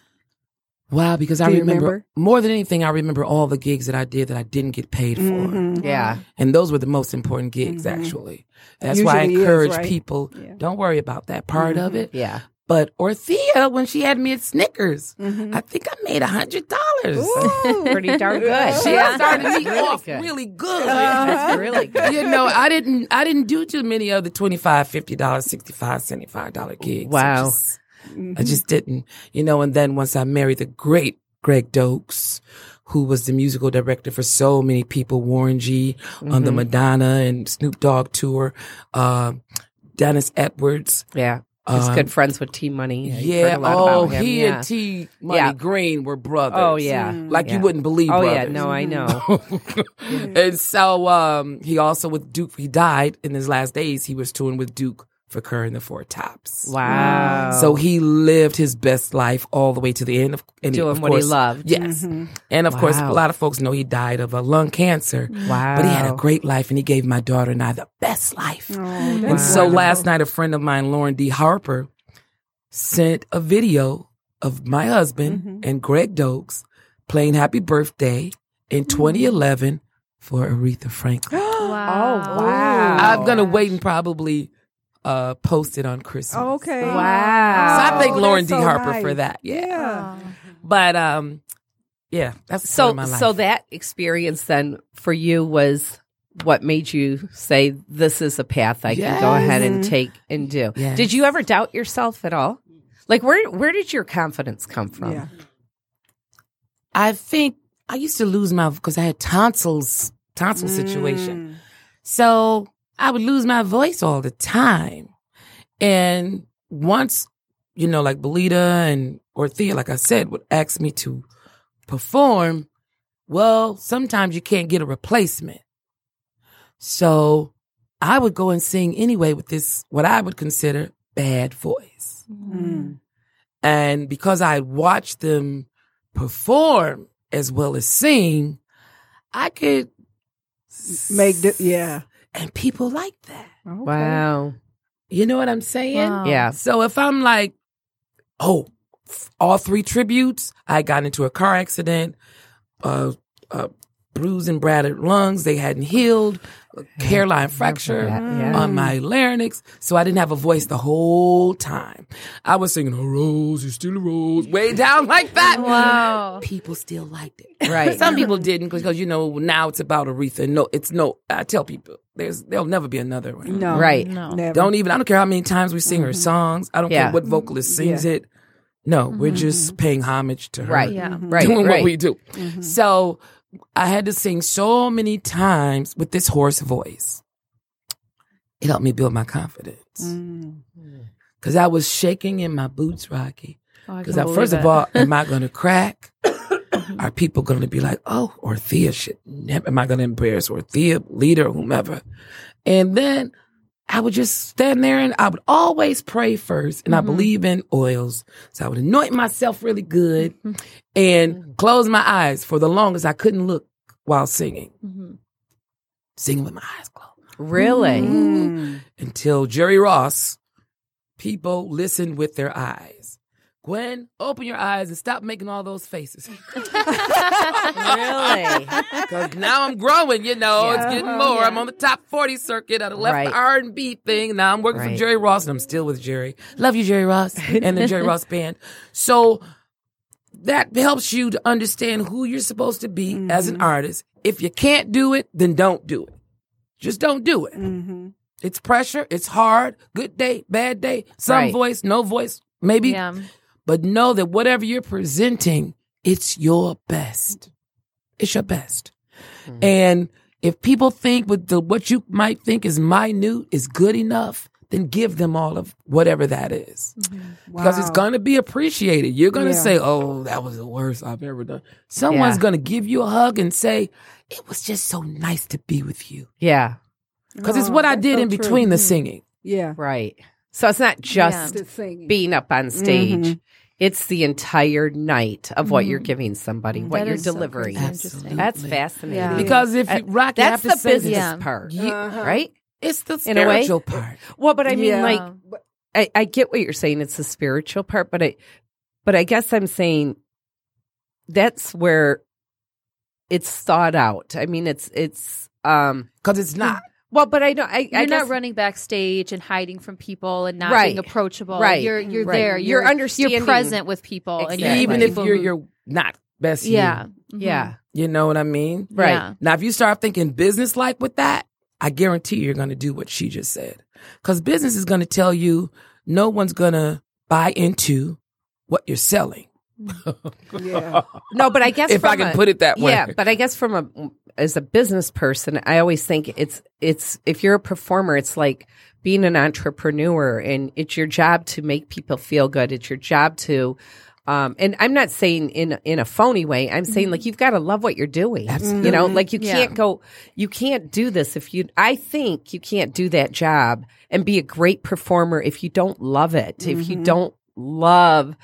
S9: Wow, because I
S4: Do you
S9: remember,
S4: remember?
S9: more than anything, I remember all the gigs that I did that I didn't get paid for.
S4: Mhm.
S8: Yeah.
S9: And those were the most important gigs,
S4: Mhm.
S9: actually. That's why I
S4: Usually is,
S9: encourage
S4: right?
S9: people,
S4: Yeah.
S9: don't worry about that part of
S4: Mhm.
S9: it.
S8: Yeah.
S9: But Orthea, when she had me at Snickers,
S4: Mhm.
S9: I think I made a hundred dollars.
S8: Pretty darn good.
S9: She
S7: Yeah.
S9: started me
S8: Really
S9: off
S8: good.
S9: really good.
S8: That's really good.
S9: you know, I didn't I didn't do too many of the 25 $50, $65, $75 gigs.
S8: Wow.
S9: just, I just didn't. You know, and then once I married the great Greg Dokes, who was the musical director for so many people, Warren G on the Madonna and Snoop Dogg tour, uh, Dennis Edwards.
S8: Yeah. Just
S9: Um,
S8: good friends with T Money. I've heard
S9: Yeah.
S8: a lot
S9: Oh,
S8: about him.
S9: he
S8: yeah.
S9: and T Money
S8: Yeah.
S9: Green were brothers.
S8: Oh, yeah.
S9: Like
S8: Yeah.
S9: you wouldn't believe
S8: Oh,
S9: brothers.
S8: yeah. No, I know.
S9: and so um, he also with Duke, he died in his last days. He was touring with Duke Fakir and the Four Tops.
S8: Wow.
S9: So he lived his best life all the way to the end of and
S8: Doing
S9: of
S8: what he loved.
S9: Yes, and of course, a lot of folks know he died of a lung cancer.
S8: Wow.
S9: But he had a great life, and he gave my daughter and I the best life.
S4: Oh,
S9: And
S4: that's
S9: so last night, a friend of mine, Lauren D. Harper, sent a video of my husband
S4: Mhm.
S9: and Greg Dokes playing Happy Birthday in 2011 for Aretha Franklin.
S8: Oh
S7: Wow.
S8: wow!
S9: I'm gonna wait and probably uh, post it on Christmas.
S4: Okay.
S8: Wow.
S9: So I thank
S4: Oh,
S9: Lauren D.
S4: so
S9: Harper
S4: nice.
S9: for that. Yeah.
S4: Yeah.
S9: But um, yeah, that's
S8: So
S9: my life.
S8: so that experience then for you was what made you say this is a path I can go ahead and take and do.
S9: Yes.
S8: Did you ever doubt yourself at all? Like where where did your confidence come from?
S4: Yeah.
S9: I think I used to lose my because I had tonsils tonsil
S4: Mm.
S9: situation. So I would lose my voice all the time. And once, you know, like Belita and Ortheia, like I said, would ask me to perform, well, sometimes you can't get a replacement. So I would go and sing anyway with this, what I would consider bad voice.
S4: Mm.
S9: And because I watched them perform as well as sing, I could
S4: Make the, yeah.
S9: And people like that.
S4: Okay.
S8: Wow.
S9: You know what I'm saying?
S7: Wow.
S8: Yeah.
S9: So if I'm like, oh, f- all three tributes, I got into a car accident, uh, uh, bruised and battered lungs, they hadn't healed, a hairline fracture
S8: yeah.
S9: on my larynx, so I didn't have a voice the whole time. I was singing a rose, you're still a rose, way down like that.
S7: Wow.
S9: People still liked it.
S8: Right.
S9: Some people didn't because you know now it's about Aretha. No, it's no. I tell people there's there'll never be another one.
S4: No.
S8: Right.
S7: No.
S4: Never.
S9: Don't even. I don't care how many times we sing her mm-hmm. songs. I don't
S8: Yeah.
S9: care what vocalist sings
S4: Yeah.
S9: it. No, we're mm-hmm. just paying homage to her.
S8: Right.
S7: Yeah.
S8: Right.
S9: Doing
S8: right.
S9: what we do. Mm-hmm. So I had to sing so many times with this hoarse voice. It helped me build my confidence
S4: Mm.
S9: because I was shaking in my boots, Rocky.
S7: Oh, I
S9: Because
S7: can
S9: first
S7: believe
S9: of all, am I going to crack? Are people going to be like, oh, Ortheia should never, am I going to embarrass Ortheia, leader, whomever? And then I would just stand there and I would always pray first. And I believe in oils. So I would anoint myself really good and close my eyes for the longest. I couldn't look while singing,
S7: Mhm.
S9: singing with my eyes closed
S8: Really?
S4: Mm.
S9: until Jerry Ross, people listen with their eyes. Gwen, open your eyes and stop making all those faces.
S8: really?
S9: Because now I'm growing, you know, it's getting more. I'm on the top 40 circuit. I left
S8: Right.
S9: the R&B thing. Now I'm working for Jerry Ross and I'm still with Jerry. Love you, Jerry Ross and the Jerry Ross band. So that helps you to understand who you're supposed to be as an artist. If you can't do it, then don't do it. Just don't do it.
S4: Mm-hmm.
S9: It's pressure. It's hard. Good day, bad day. Some
S8: Right.
S9: voice, no voice, maybe.
S7: Yeah.
S9: But know that whatever you're presenting, it's your best. It's your best. Mm-hmm. And if people think with the what you might think is minute is good enough, then give them all of whatever that is. Mm-hmm. Because it's going to be appreciated. You're going to
S4: Yeah.
S9: say, "Oh, that was the worst I've ever done." Someone's
S8: Yeah.
S9: going to give you a hug and say, "It was just so nice to be with you."
S8: Yeah.
S9: Because it's
S4: Oh,
S9: what I did
S4: so
S9: in
S4: true.
S9: between the mm-hmm. singing.
S4: Yeah.
S8: Right. So it's not just
S4: The singing.
S8: being up on stage.
S4: Mhm.
S8: It's the entire night of what you're giving somebody, what
S7: That
S8: you're
S7: is so
S8: delivering. That's fascinating.
S7: Yeah.
S9: Because if you rock, you
S8: That's
S9: have
S8: the
S9: say
S8: business.
S7: Yeah.
S8: part,
S4: Uh-huh.
S8: right?
S9: It's the
S8: In a way.
S9: spiritual part.
S8: Well, but I mean,
S4: Yeah.
S8: like, I, I get what you're saying. It's the spiritual part, but I, but I guess I'm saying that's where it's thought out. I mean, it's it's um.
S9: Because it's not.
S8: Well, but I don't. I,
S7: You're
S8: I
S7: not running backstage and hiding from people and not
S8: Right.
S7: being approachable.
S8: Right.
S7: You're you're
S8: Right.
S7: there.
S8: You're
S7: You're,
S8: understanding.
S7: You're present with people, and
S8: Exactly.
S7: you're
S9: Even
S7: with
S9: if
S7: people
S9: you're
S7: who-
S9: you're not best. you.
S7: yeah Mhm.
S8: Yeah.
S9: You know what I mean?
S8: Right.
S7: Yeah.
S9: Now, if you start thinking business like with that, I guarantee you're going to do what she just said. Because business is going to tell you no one's going to buy into what you're selling.
S4: Yeah.
S8: No, but I guess
S9: If I
S8: from
S9: can
S8: a-
S9: put it that way.
S8: Yeah, but I guess from a as a business person, I always think it's it's if you're a performer, it's like being an entrepreneur, and it's your job to make people feel good. It's your job to. Um, and I'm not saying in in a phony way. I'm saying like you've got to love what you're doing. You know, like you
S7: Yeah.
S8: can't go, you can't do this if you. I think you can't do that job and be a great performer if you don't love it. If you don't love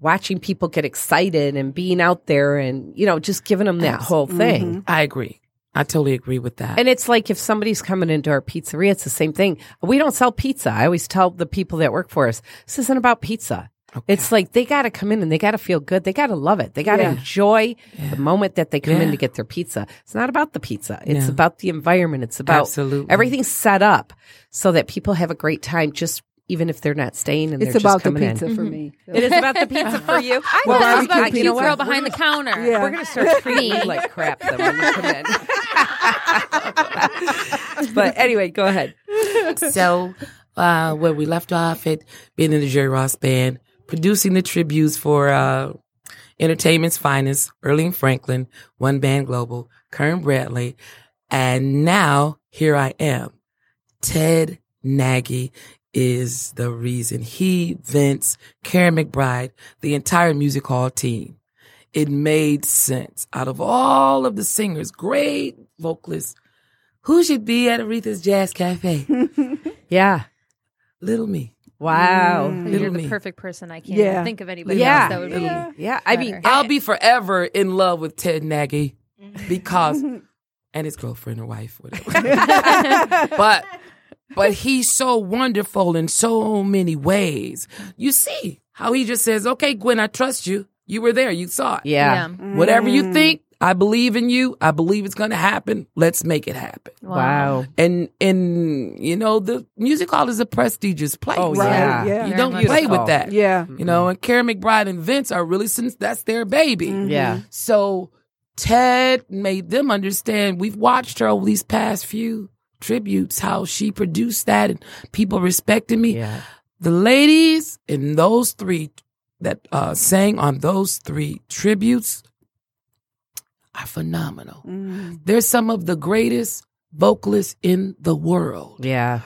S8: watching people get excited and being out there and you know just giving them that whole mm-hmm. thing.
S9: I agree. I totally agree with that.
S8: And it's like if somebody's coming into our pizzeria, it's the same thing. We don't sell pizza. I always tell the people that work for us, this isn't about pizza. It's like they got to come in and they got to feel good. They got to love it. They got to
S4: Yeah.
S8: enjoy the moment that they come in to get their pizza. It's not about the pizza. It's
S9: Yeah.
S8: about the environment. It's about
S9: Absolutely.
S8: everything's set up so that people have a great time. Just even if they're not staying and
S4: It's
S8: they're
S4: about
S8: just
S4: the pizza
S8: in.
S4: for me.
S8: It is about the pizza for you. I
S4: Well,
S8: know,
S4: barbecue
S8: but
S4: pizza.
S8: you know
S7: girl behind the counter.
S4: Yeah.
S8: We're gonna start treating you like crap then when you come in. but anyway, go ahead.
S9: so uh, where we left off at being in the Jerry Ross band, producing the tributes for uh, entertainment's finest, Erlene Franklin, One Band Global, Kern Brantley, and now here I am. Ted Nagy is the reason. He, Vince, Karen McBride, the entire music hall team. It made sense. Out of all of the singers, great vocalists, who should be at Aretha's Jazz Cafe?
S8: Yeah.
S9: Little me.
S8: Wow.
S4: Mm.
S7: You're
S9: Little
S7: the
S9: me.
S7: perfect person. I can't
S4: Yeah.
S7: think of anybody
S8: Yeah.
S7: else that would be.
S4: Yeah.
S8: Yeah. I mean.
S9: I'll be forever in love with Ted Nagy because, and his girlfriend or wife, whatever. but, but he's so wonderful in so many ways. You see how he just says, "Okay, Gwen, I trust you. You were there. You saw it.
S8: yeah.
S9: Whatever you mm. think, I believe in you. I believe it's going to happen. Let's make it happen."
S8: Wow.
S9: And and you know the music hall is a prestigious place.
S8: Oh,
S4: Right,
S8: yeah.
S4: yeah.
S9: You
S7: Very
S9: don't
S7: much
S9: play
S8: so.
S9: with that.
S4: Yeah. Mm-hmm.
S9: You know, and Karen McBride and Vince are really since that's their baby. Mm-hmm.
S8: Yeah.
S9: So Ted made them understand. We've watched her over these past few tributes, how she produced that and people respected me.
S8: Yeah.
S9: The ladies in those three that uh, sang on those three tributes are phenomenal.
S4: Mm.
S9: They're some of the greatest vocalists in the world.
S8: Yeah.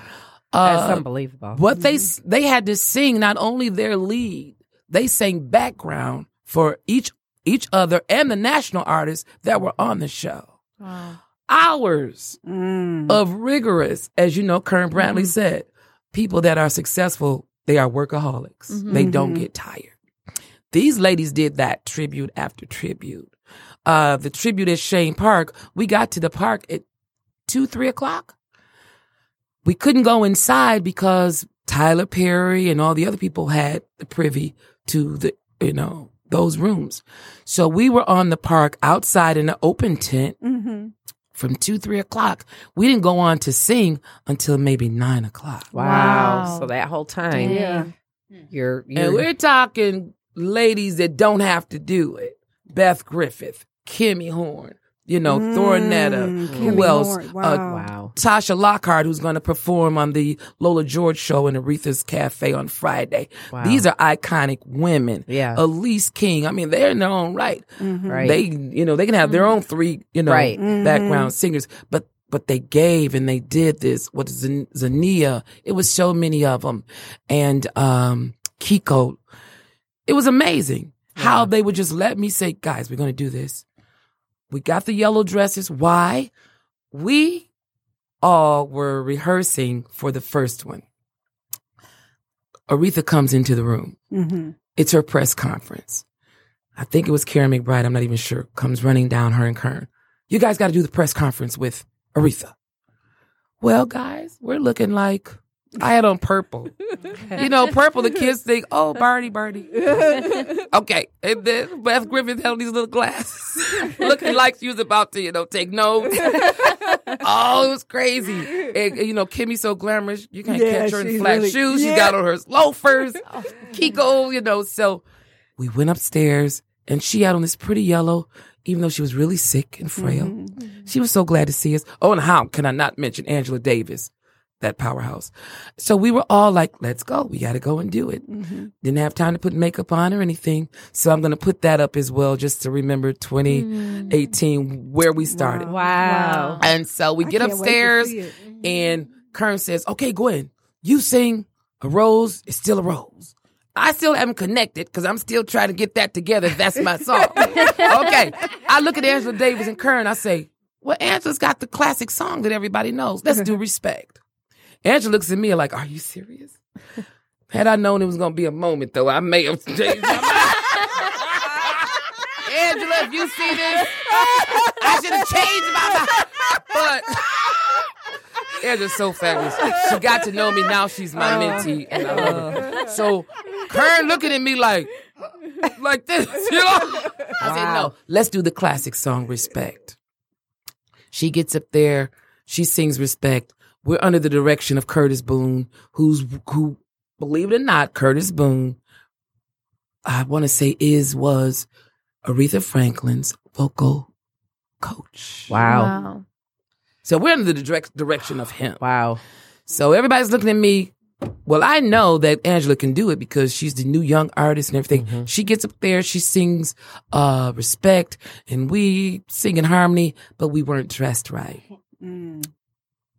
S8: That's
S9: Uh,
S8: unbelievable.
S9: what they they had to sing not only their lead, they sang background for each each other and the national artists that were on the show.
S7: Wow.
S9: Hours
S4: Mm.
S9: of rigorous, as you know, Kern Brantley said, people that are successful, they are workaholics. They don't get tired. These ladies did that tribute after tribute. Uh, the tribute at Chene Park, we got to the park at two, three o'clock. We couldn't go inside because Tyler Perry and all the other people had the privy to the, you know, those rooms. So we were on the park outside in an open tent
S4: Mhm.
S9: From two, three o'clock. We didn't go on to sing until maybe nine o'clock.
S8: wow.
S7: Wow.
S8: So that whole time,
S4: Yeah. Hmm.
S8: you're,
S9: And
S8: you're
S9: we're talking ladies that don't have to do it. Beth Griffith, Kimmie Horne, you know, Thornetta,
S4: Mm,
S9: who else?
S4: Horn,
S9: Uh,
S4: wow.
S8: wow.
S9: Tasha Lockhart, who's going to perform on the Lola George show in Aretha's Cafe on Friday.
S8: Wow.
S9: These are iconic women.
S8: Yeah.
S9: Elise King. I mean, they're in their own right.
S8: Right.
S9: They, you know, they can have their own three, you know,
S8: Right.
S9: background singers, but but they gave and they did this. What is Zan- Zania? It was so many of them, and um Kiko. It was amazing how they would just let me say, guys, we're going to do this. We got the yellow dresses. Why? We all were rehearsing for the first one. Aretha comes into the room.
S4: Mhm.
S9: It's her press conference. I think it was Karen McBride. I'm not even sure. Comes running down her and Kern. You guys got to do the press conference with Aretha. Well, guys, we're looking like I had on purple. you know, purple. The kids think, oh, Barty, Barty. okay, and then Beth Griffith held these little glasses, looking like she was about to, you know, take notes. oh, it was crazy. And, you know, Kimmy's so glamorous. You can't
S4: Yeah,
S9: catch her in flat
S4: really-
S9: shoes. She
S4: yeah.
S9: got on her loafers. Kiko, you know. So we went upstairs, and she had on this pretty yellow, even though she was really sick and frail.
S4: Mm-hmm.
S9: She was so glad to see us. Oh, and how can I not mention Angela Davis, that powerhouse? So we were all like, let's go. We got to go and do it.
S4: Mm-hmm.
S9: Didn't have time to put makeup on or anything. So I'm going to put that up as well, just to remember 2018, where we started.
S8: Wow.
S9: And so we
S4: I
S9: get
S4: can't wait to
S9: upstairs,
S4: see it.
S9: and Kern says, okay, Gwen, you sing A Rose is Still a Rose. I still haven't connected because I'm still trying to get that together. That's my song. okay. I look at Angela Davis and Kern. I say, well, Angela's got the classic song that everybody knows. Let's do respect. Angela looks at me like, are you serious? Had I known it was going to be a moment, though, I may have changed my mind. Angela, if you see this, I should have changed my mind. But Angela's so fabulous. She got to know me. Now she's my uh, mentee. And I love her. Uh. So Karen looking at me like, like this, you know? I said, no, let's do the classic song, Respect. She gets up there. She sings Respect. We're under the direction of Curtis Boone, who's, who, believe it or not, Curtis Boone, I want to say is, was Aretha Franklin's vocal coach.
S8: Wow.
S7: Wow.
S9: So we're under the direct direction of him.
S8: Wow.
S9: So everybody's looking at me. Well, I know that Angela can do it because she's the new young artist and everything. She gets up there, she sings uh respect, and we sing in harmony, but we weren't dressed right.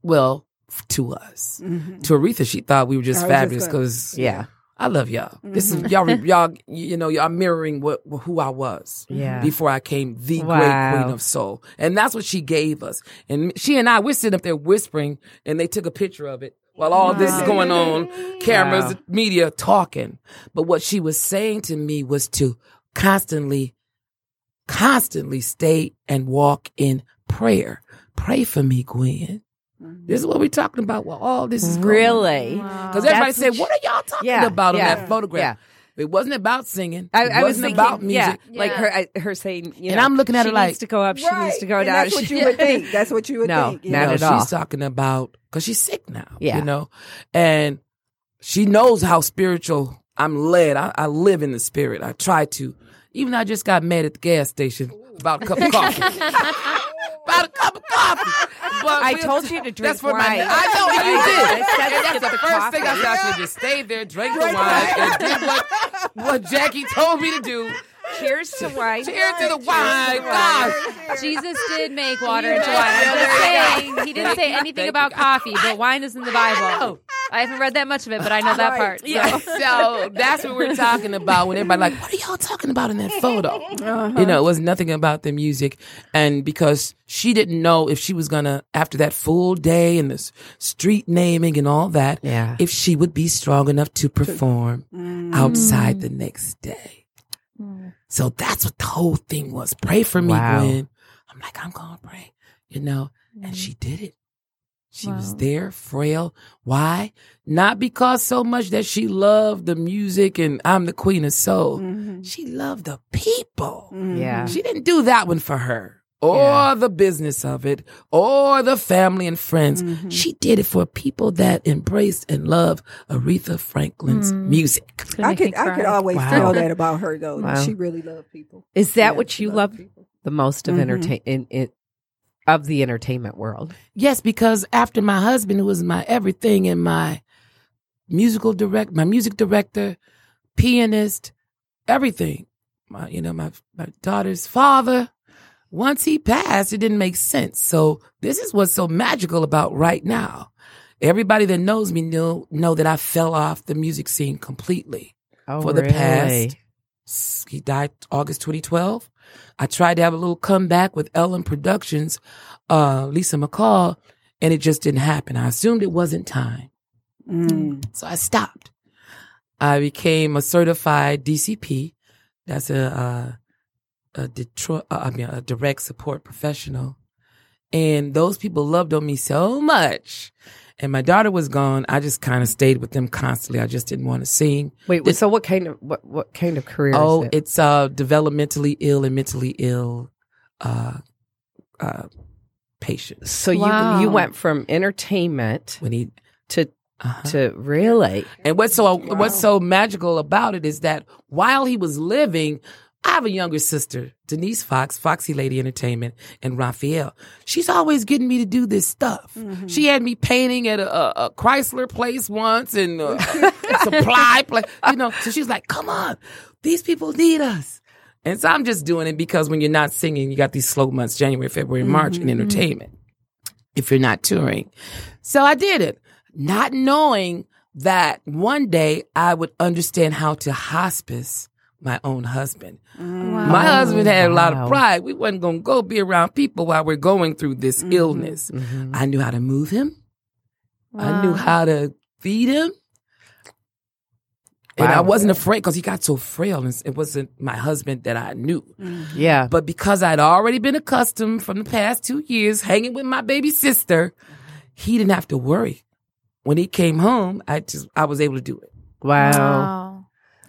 S9: Well, f- to us. Mm-hmm. To Aretha, she thought we were just
S4: I was just
S9: fabulous because
S8: Yeah.
S9: I love y'all. This is mm-hmm. y'all. Y'all, you know, y'all mirroring what who I was
S8: Yeah.
S9: before I came the great queen of soul, and that's what she gave us. And she and I, we're sitting up there whispering, and they took a picture of it while all this is going on, cameras,
S8: Wow.
S9: media talking. But what she was saying to me was to constantly, constantly stay and walk in prayer. Pray for me, Gwen. This is what we're talking about. Well, all this is.
S8: Really?
S9: Because everybody
S8: That's
S9: said,
S8: what
S9: "What are y'all talking
S8: Yeah,
S9: about
S8: yeah,
S9: in that photograph?" It wasn't about singing.
S8: I,
S9: it
S8: I was
S9: wasn't
S8: thinking,
S9: about music.
S8: Yeah, like her, I, her saying, you
S9: And
S8: know,
S9: I'm looking at
S8: she
S9: her like-
S8: needs to go up, she needs to go
S4: and
S8: down.
S4: That's what you would think. That's what you would
S8: No,
S4: think. you
S8: not
S4: know?
S8: at all.
S9: she's talking about because she's sick now.
S8: Yeah.
S9: you know, and she knows how spiritual I'm led. I, I live in the spirit. I try to. Even I just got mad at the gas station about a cup of coffee. about a cup of coffee. But
S8: I told you to drink
S9: That's for
S8: wine.
S9: my. I know and you did.
S8: said
S9: And that's
S8: skip
S9: the
S8: the
S9: first thing I
S8: coffee.
S9: said. I should just stay there, drink the wine, and do what what Jackie told me to do.
S8: Cheers to wine.
S9: Cheers to the wine. Gosh.
S7: Jesus did make water into wine. I'm just saying he didn't say anything about coffee, but wine is in the Bible. I haven't read that much of it, but I know that part. So.
S9: Yeah. So that's what we're talking about when everybody like, what are y'all talking about in that photo?
S8: Uh-huh.
S9: You know, it was nothing about the music. And because she didn't know if she was gonna, after that full day and this street naming and all that,
S8: Yeah.
S9: if she would be strong enough to perform outside the next day. So that's what the whole thing was. Pray for me,
S8: Wow.
S9: Gwen. I'm like, I'm gonna pray, you know, and she did it. She was there, frail. Why? Not because so much that she loved the music and I'm the queen of soul.
S4: Mm-hmm.
S9: She loved the people.
S8: Yeah.
S9: She didn't do that one for her or
S8: Yeah.
S9: the business of it or the family and friends.
S4: Mm-hmm.
S9: She did it for people that embraced and loved Aretha Franklin's
S4: Mm.
S9: music.
S4: I could, I could always
S9: Wow.
S4: tell that about her though.
S8: Wow.
S4: She really loved people.
S8: Is that
S4: Yeah,
S8: what you love
S4: people.
S8: the most of
S4: Mhm.
S8: entertain in, in of the entertainment world?
S9: Yes, because after my husband, who was my everything and my musical direct, my music director, pianist, everything, my you know my my daughter's father. Once he passed, it didn't make sense. So this is what's so magical about right now. Everybody that knows me know know that I fell off the music scene completely
S8: Oh,
S9: for the
S8: really?
S9: past. He died August 2012. I tried to have a little comeback with Ellen Productions, uh, Lisa McCall, and it just didn't happen. I assumed it wasn't time.
S4: Mm.
S9: So I stopped. I became a certified DCP. That's a, uh, a Detroit, uh, I mean, a direct support professional. And those people loved on me so much. And my daughter was gone. I just kind of stayed with them constantly. I just didn't want to sing.
S8: Wait, so what kind of what what kind of career?
S9: Oh,
S8: is it?
S9: it's uh developmentally ill and mentally ill uh uh patients.
S8: so
S7: Wow.
S8: you you went from entertainment
S9: When he
S8: to
S9: uh
S8: to really
S9: And what's so what's so magical about it is that while he was living, I have a younger sister, Denise Fox, Foxy Lady Entertainment, and Raphael. She's always getting me to do this stuff. She had me painting at a, a, a Chrysler place once and uh, a supply place, you know. So she's like, "Come on, these people need us." And so I'm just doing it because when you're not singing, you got these slow months, January, February, March in entertainment. If you're not touring, so I did it, not knowing that one day I would understand how to hospice my own husband. Mm. My husband had a lot of pride. We wasn't going to go be around people while we're going through this mm-hmm. illness.
S8: Mm-hmm.
S9: I knew how to move him. I knew how to feed him. And I wasn't afraid because he got so frail and it wasn't my husband that I knew. Mm.
S8: yeah.
S9: But because I'd already been accustomed from the past two years hanging with my baby sister, he didn't have to worry. When he came home, I just I was able to do it.
S8: Wow.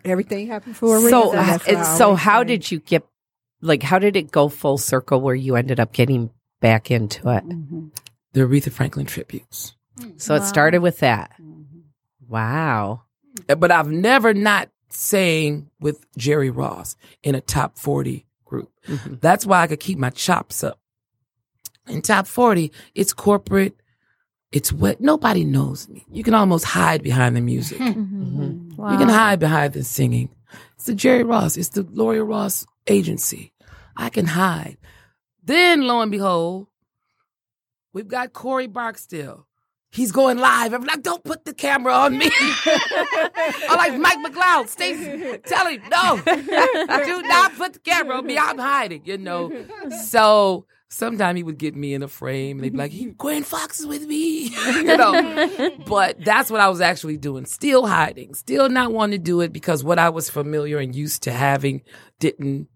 S7: Wow.
S4: Everything happened for a reason.
S8: So, uh,
S4: what
S8: so how
S4: say.
S8: did you get, like, how did it go full circle where you ended up getting back into it?
S9: The Aretha Franklin tributes.
S8: So it started with that. Wow.
S9: Uh, But I've never not sang with Jerry Ross in a top 40 group. That's why I could keep my chops up. In top 40, it's corporate. It's what nobody knows me. You can almost hide behind the music.
S7: Wow. Mm-hmm.
S9: You can hide behind the singing. It's the Jerry Ross. It's the Gloria Ross agency. I can hide. Then, lo and behold, we've got Corey Barksdale. He's going live. I'm like, don't put the camera on me. I'm like Mike McLeod. Stay, tell him, no, do not put the camera on me. I'm hiding, you know. So sometimes he would get me in a frame and they'd be like, Gwen Foxx is with me, you know. But that's what I was actually doing. Still hiding, still not wanting to do it because what I was familiar and used to having didn't,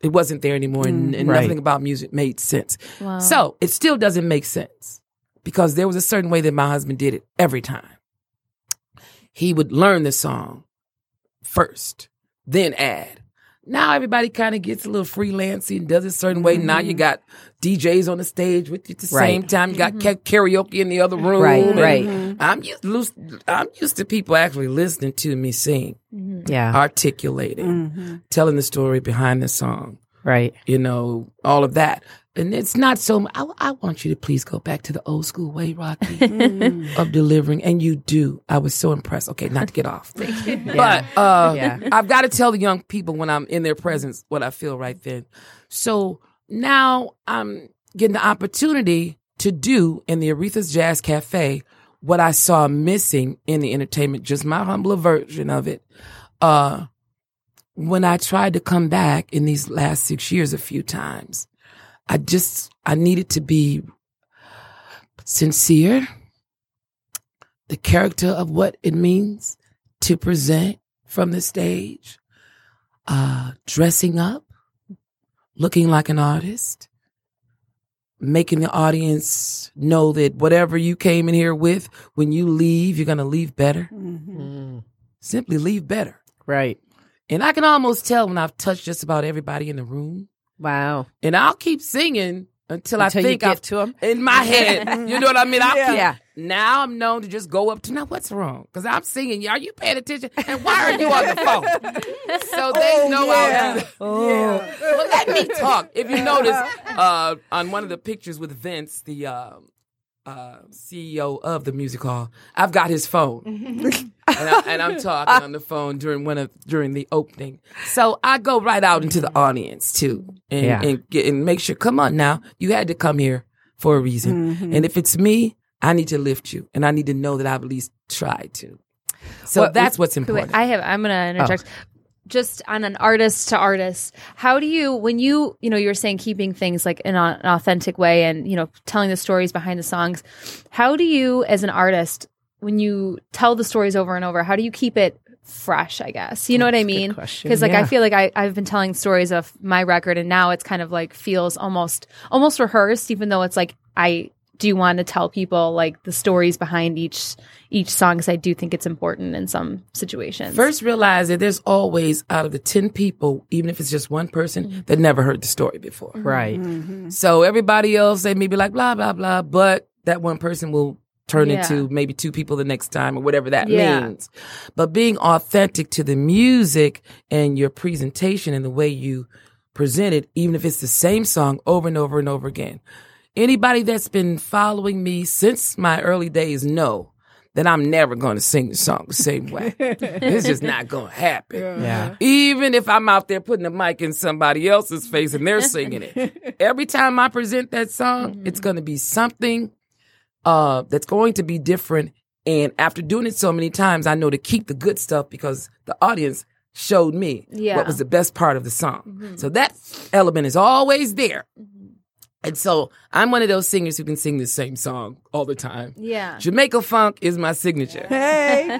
S9: it wasn't there anymore and, mm. and
S8: Right.
S9: nothing about music made sense.
S7: Wow.
S9: So it still doesn't make sense because there was a certain way that my husband did it every time. He would learn the song first, then add. Now everybody kind of gets a little freelancing and does it a certain way. Now you mm-hmm. got DJs on the stage with you at the
S8: Right.
S9: same time. You got mm-hmm. ca- karaoke in the other room.
S8: Right,
S9: and
S8: right.
S9: I'm used, I'm used to people actually listening to me sing, mm-hmm.
S8: Yeah.
S9: articulating, telling the story behind the song
S8: Right.
S9: you know, all of that. And it's not so. I, I want you to please go back to the old school way, Rocky, of delivering, and you do. I was so impressed. Okay, not to get off, but uh,
S8: Yeah.
S9: I've got to tell the young people when I'm in their presence what I feel right then. So now I'm getting the opportunity to do in the Aretha's Jazz Cafe what I saw missing in the entertainment, just my humbler version of it. Uh, when I tried to come back in these last six years a few times, I just I needed to be sincere, the character of what it means to present from the stage, uh, dressing up, looking like an artist, making the audience know that whatever you came in here with, when you leave, you're gonna leave better. Simply leave better.
S8: Right.
S9: And I can almost tell when I've touched just about everybody in the room.
S8: Wow.
S9: And I'll keep singing until,
S8: Until
S9: I
S8: you
S9: think
S8: get
S9: I've,
S8: to 'em?
S9: in my head. you know what I mean? I'll
S8: Yeah.
S9: Now I'm known to just go up to now. What's wrong? Because I'm singing. Are you paying attention? And why are you on the phone? so they know I'll do that.
S4: Yeah.
S9: Well, let me talk. If you notice, uh, on one of the pictures with Vince, the um, uh, CEO of the music hall, I've got his phone, and, I, and I'm talking on the phone during one of during the opening. So I go right out into the audience too, and
S8: Yeah.
S9: and, get, and make sure. Come on now, you had to come here for a reason, and if it's me, I need to lift you, and I need to know that I've at least tried to. So
S8: What-
S9: that's what's important.
S7: I have. I'm going to interject. Just on an artist to artist, how do you, when you, you know, you were saying keeping things like in an authentic way and, you know, telling the stories behind the songs, how do you, as an artist, when you tell the stories over and over, how do you keep it fresh, I guess? You know what I mean? Because, like, I feel like I, I've been telling stories of my record and now it's kind of like feels almost, almost rehearsed, even though it's like, I do you want to tell people like the stories behind each each song because I do think it's important in some situations.
S9: First, realize that there's always out of the 10 people, even if it's just one person, mm-hmm. that never heard the story before. Mm-hmm.
S8: Right. Mm-hmm.
S9: So everybody else, they may be like, blah, blah, blah, but that one person will turn
S7: Yeah.
S9: into maybe two people the next time or whatever that
S7: Yeah.
S9: means. But being authentic to the music and your presentation and the way you present it, even if it's the same song over and over and over again. Anybody that's been following me since my early days know that I'm never going to sing the song the same way. it's just not going to happen.
S8: Yeah.
S9: Even if I'm out there putting the mic in somebody else's face and they're singing it. Every time I present that song, mm-hmm. it's going to be something uh, that's going to be different. And after doing it so many times, I know to keep the good stuff because the audience showed me
S7: Yeah.
S9: what was the best part of the song. Mm-hmm. So that element is always there. Mm-hmm. And so I'm one of those singers who can sing the same song all the time.
S7: yeah.
S9: Jamaica Funk is my signature.
S4: Hey.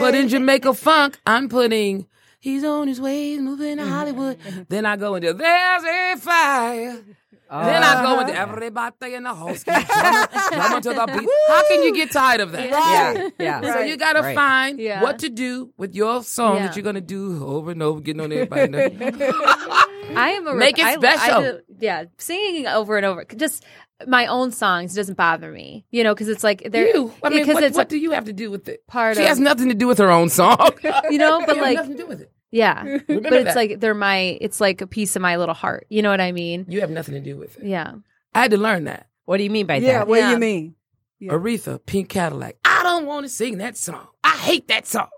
S9: But in Jamaica Funk, I'm putting He's on his way, moving to Hollywood. then I go into There's a fire Then I go into uh-huh. everybody in the house, keep drumming, drumming to the beat. How can you get tired of that?
S8: Yeah, yeah.
S9: So you gotta
S8: Right.
S9: find
S7: Yeah.
S9: what to do with your song
S7: Yeah.
S9: that you're gonna do over and over, getting on everybody.
S7: I am a
S9: Make it
S7: I- I
S9: special.
S7: do- yeah, singing over and over. Just my own songs doesn't bother me, you know, because it's like they're
S9: you, I mean,
S7: because
S9: what,
S7: it's
S9: what
S7: a
S9: do you have to do with it?
S7: part
S9: She
S7: of
S9: has nothing to do with her own song.
S7: you know, but
S9: It
S7: like
S9: nothing to do with it.
S7: Yeah, but it's
S9: that.
S7: like they're my it's like a piece of my little heart. You know what I mean?
S9: You have nothing to do with it.
S7: Yeah.
S9: I had to learn that.
S8: What do you mean by
S4: Yeah,
S8: that?
S4: Yeah, what do you mean? Yeah.
S9: Aretha, Pink Cadillac. I don't want to sing that song. I hate that song.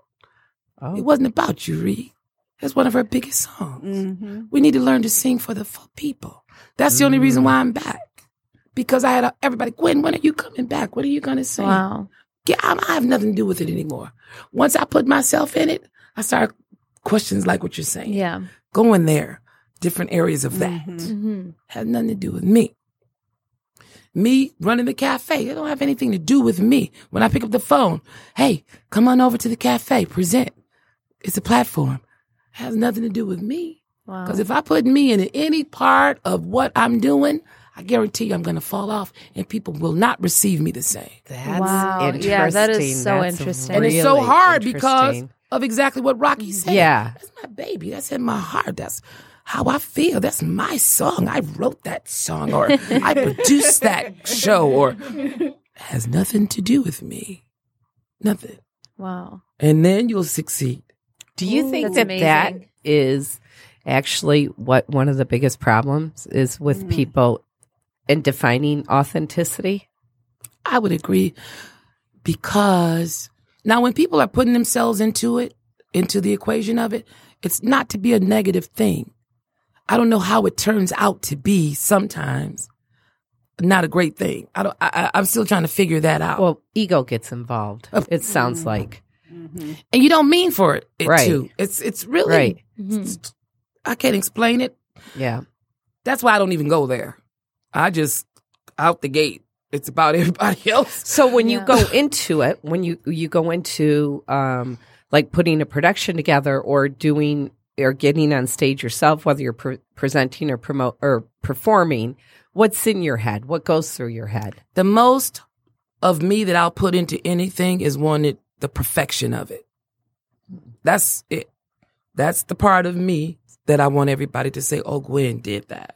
S8: Oh.
S9: It wasn't about you, Reed. That's one of her biggest songs.
S4: Mm-hmm.
S9: We need to learn to sing for the for people. That's the only reason why I'm back. Because I had a, everybody, Gwen, when are you coming back? What are you going to sing?
S7: Wow.
S9: Yeah, I, I have nothing to do with it anymore. Once I put myself in it, I start questions like what you're saying.
S7: Yeah.
S9: Going there, different areas of that.
S7: hmm
S9: Has nothing to do with me. Me running the cafe, it don't have anything to do with me. When I pick up the phone, hey, come on over to the cafe, present. It's a platform. has nothing to do with me.
S7: Wow.
S9: Because if I put me in any part of what I'm doing, I guarantee you I'm going to fall off and people will not receive me the same.
S8: That's
S7: Wow.
S8: interesting.
S7: Yeah, that is so
S8: That's
S7: interesting.
S9: And it's so hard because
S8: interesting.
S9: Of exactly what Rocky mm, said.
S8: Yeah.
S9: That's my baby. That's in my heart. That's how I feel. That's my song. I wrote that song or I produced that show or has nothing to do with me. Nothing.
S7: Wow.
S9: And then you'll succeed.
S8: Do you think that that
S7: amazing.
S8: is actually what one of the biggest problems is with mm. people in defining authenticity?
S9: I would agree because now when people are putting themselves into it, into the equation of it, it's not to be a negative thing. I don't know how it turns out to be sometimes not a great thing. I don't, I, I- I'm still trying to figure that out.
S8: Well, ego gets involved. It sounds mm-hmm. like mm-hmm.
S9: and you don't mean for it, it
S8: Right.
S9: to. It's, it's really,
S8: right.
S9: it's- I can't explain it.
S8: Yeah.
S9: That's why I don't even go there. I just out the gate. It's about everybody else.
S8: So when you go into it, when you you go into um, like putting a production together or doing or getting on stage yourself, whether you're pre- presenting or promote or performing, what's in your head? What goes through your head?
S9: the most of me that I'll put into anything is one that the perfection of it. That's it. That's the part of me that I want everybody to say, oh, Gwen did that.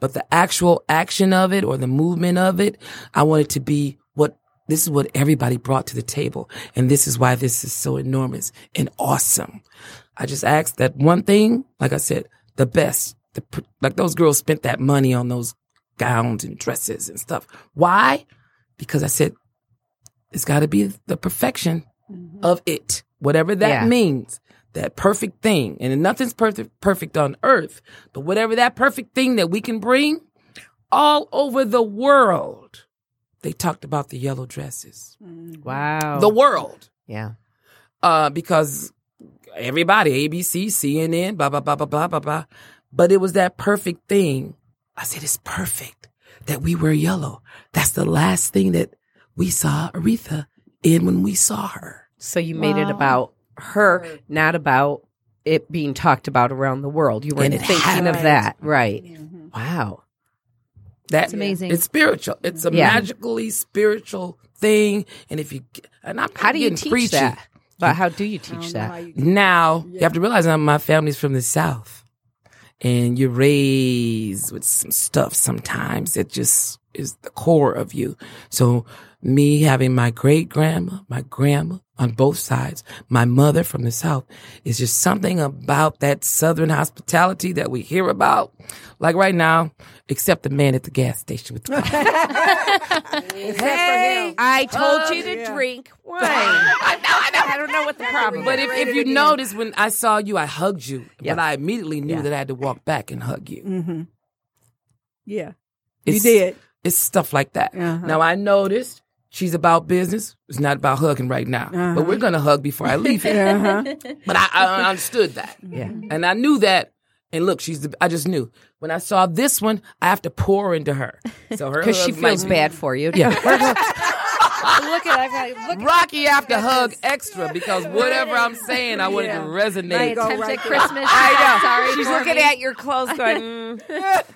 S9: But the actual action of it or the movement of it, I want it to be what this is what everybody brought to the table. And this is why this is so enormous and awesome. I just asked that one thing, like I said, the best. The, like those girls spent that money on those gowns and dresses and stuff. Why? Because I said it's got to be the perfection mm-hmm. of it, whatever that
S8: Yeah.
S9: means. That perfect thing, and nothing's perfect perfect on earth, but whatever that perfect thing that we can bring all over the world. They talked about the yellow dresses.
S8: Wow.
S9: The world
S8: yeah.
S9: uh, because everybody, ABC, CNN, blah, blah, blah, blah, blah, blah, blah. But it was that perfect thing. I said, it's perfect that we wear yellow. That's the last thing that we saw Aretha in when we saw her.
S8: So you made it about her, not about it being talked about around the world. You weren't
S9: And it
S8: thinking of
S9: happened.
S8: that, right? Wow.
S7: That's amazing.
S9: It's spiritual. It's a
S8: Yeah.
S9: magically spiritual thing. And if you, and I'm
S8: How do you
S9: getting
S8: teach
S9: preachy.
S8: that? But how do you teach that?
S9: Now you have to realize that my family's from the South, and you're raised with some stuff. Sometimes that just is the core of you. So me having my great grandma, my grandma on both sides, my mother from the South, is just something about that Southern hospitality that we hear about. Like right now, except the man at the gas station with the
S8: Hey, I told you to drink wine. I know, I know. I don't know what the problem
S9: But
S8: is.
S9: if, if you notice, when I saw you, I hugged you.
S8: Yes.
S9: But I immediately knew
S8: Yeah.
S9: that I had to walk back and hug you.
S4: Mm-hmm. Yeah. You
S9: It's-
S4: did.
S9: It's stuff like that.
S4: Uh-huh.
S9: Now I noticed she's about business. It's not about hugging right now.
S4: Uh-huh.
S9: But we're gonna hug before I leave here.
S4: Uh-huh.
S9: But I, I understood that.
S8: Yeah.
S9: And I knew that. And look, she's. The, I just knew when I saw this one, I have to pour into her. So her
S8: Because she feels
S9: be-
S8: bad for you.
S9: Yeah.
S6: look at I look
S9: Rocky have to hug extra because whatever I'm saying, I want it to resonate.
S4: go
S7: Attempt
S4: right
S7: at. Christmas.
S8: I know.
S7: Sorry
S8: She's
S7: for
S8: looking
S7: me.
S8: at your clothes going, mm.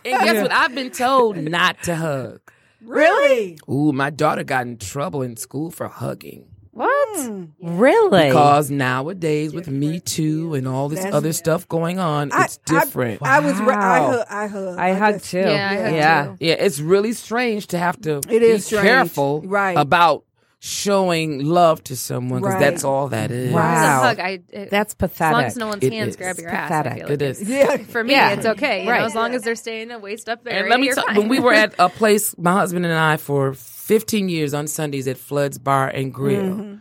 S9: And guess what? I've been told not to hug.
S4: Really?
S9: Ooh, my daughter got in trouble in school for hugging.
S8: what? Hmm. Really?
S9: Because nowadays, with Me Too and all this
S4: That's-
S9: other stuff going on,
S4: I-
S9: it's different.
S4: I, I was. ra- I
S8: Wow.
S4: hug. I hug.
S8: I hug too.
S7: Yeah, I
S8: yeah.
S7: too.
S9: yeah, it's really strange to have to
S4: It
S9: be
S4: is strange.
S9: careful
S4: Right.
S9: about showing love to someone because
S4: Right.
S9: that's all that is.
S8: Wow.
S7: It's a hug. I, it,
S8: That's
S7: as long
S8: pathetic.
S7: as no one's
S9: It
S7: hands
S9: is.
S7: grab your
S8: Pathetic.
S7: ass, I feel like
S9: It is.
S4: Yeah.
S7: For me,
S8: Yeah.
S7: it's okay. You
S8: Right.
S7: know, as long as they're staying a waist up there.
S9: And let me tell
S7: fine.
S9: when we were at a place, my husband and I, for 15 years on Sundays at Flood's Bar and Grill,
S4: Mm-hmm.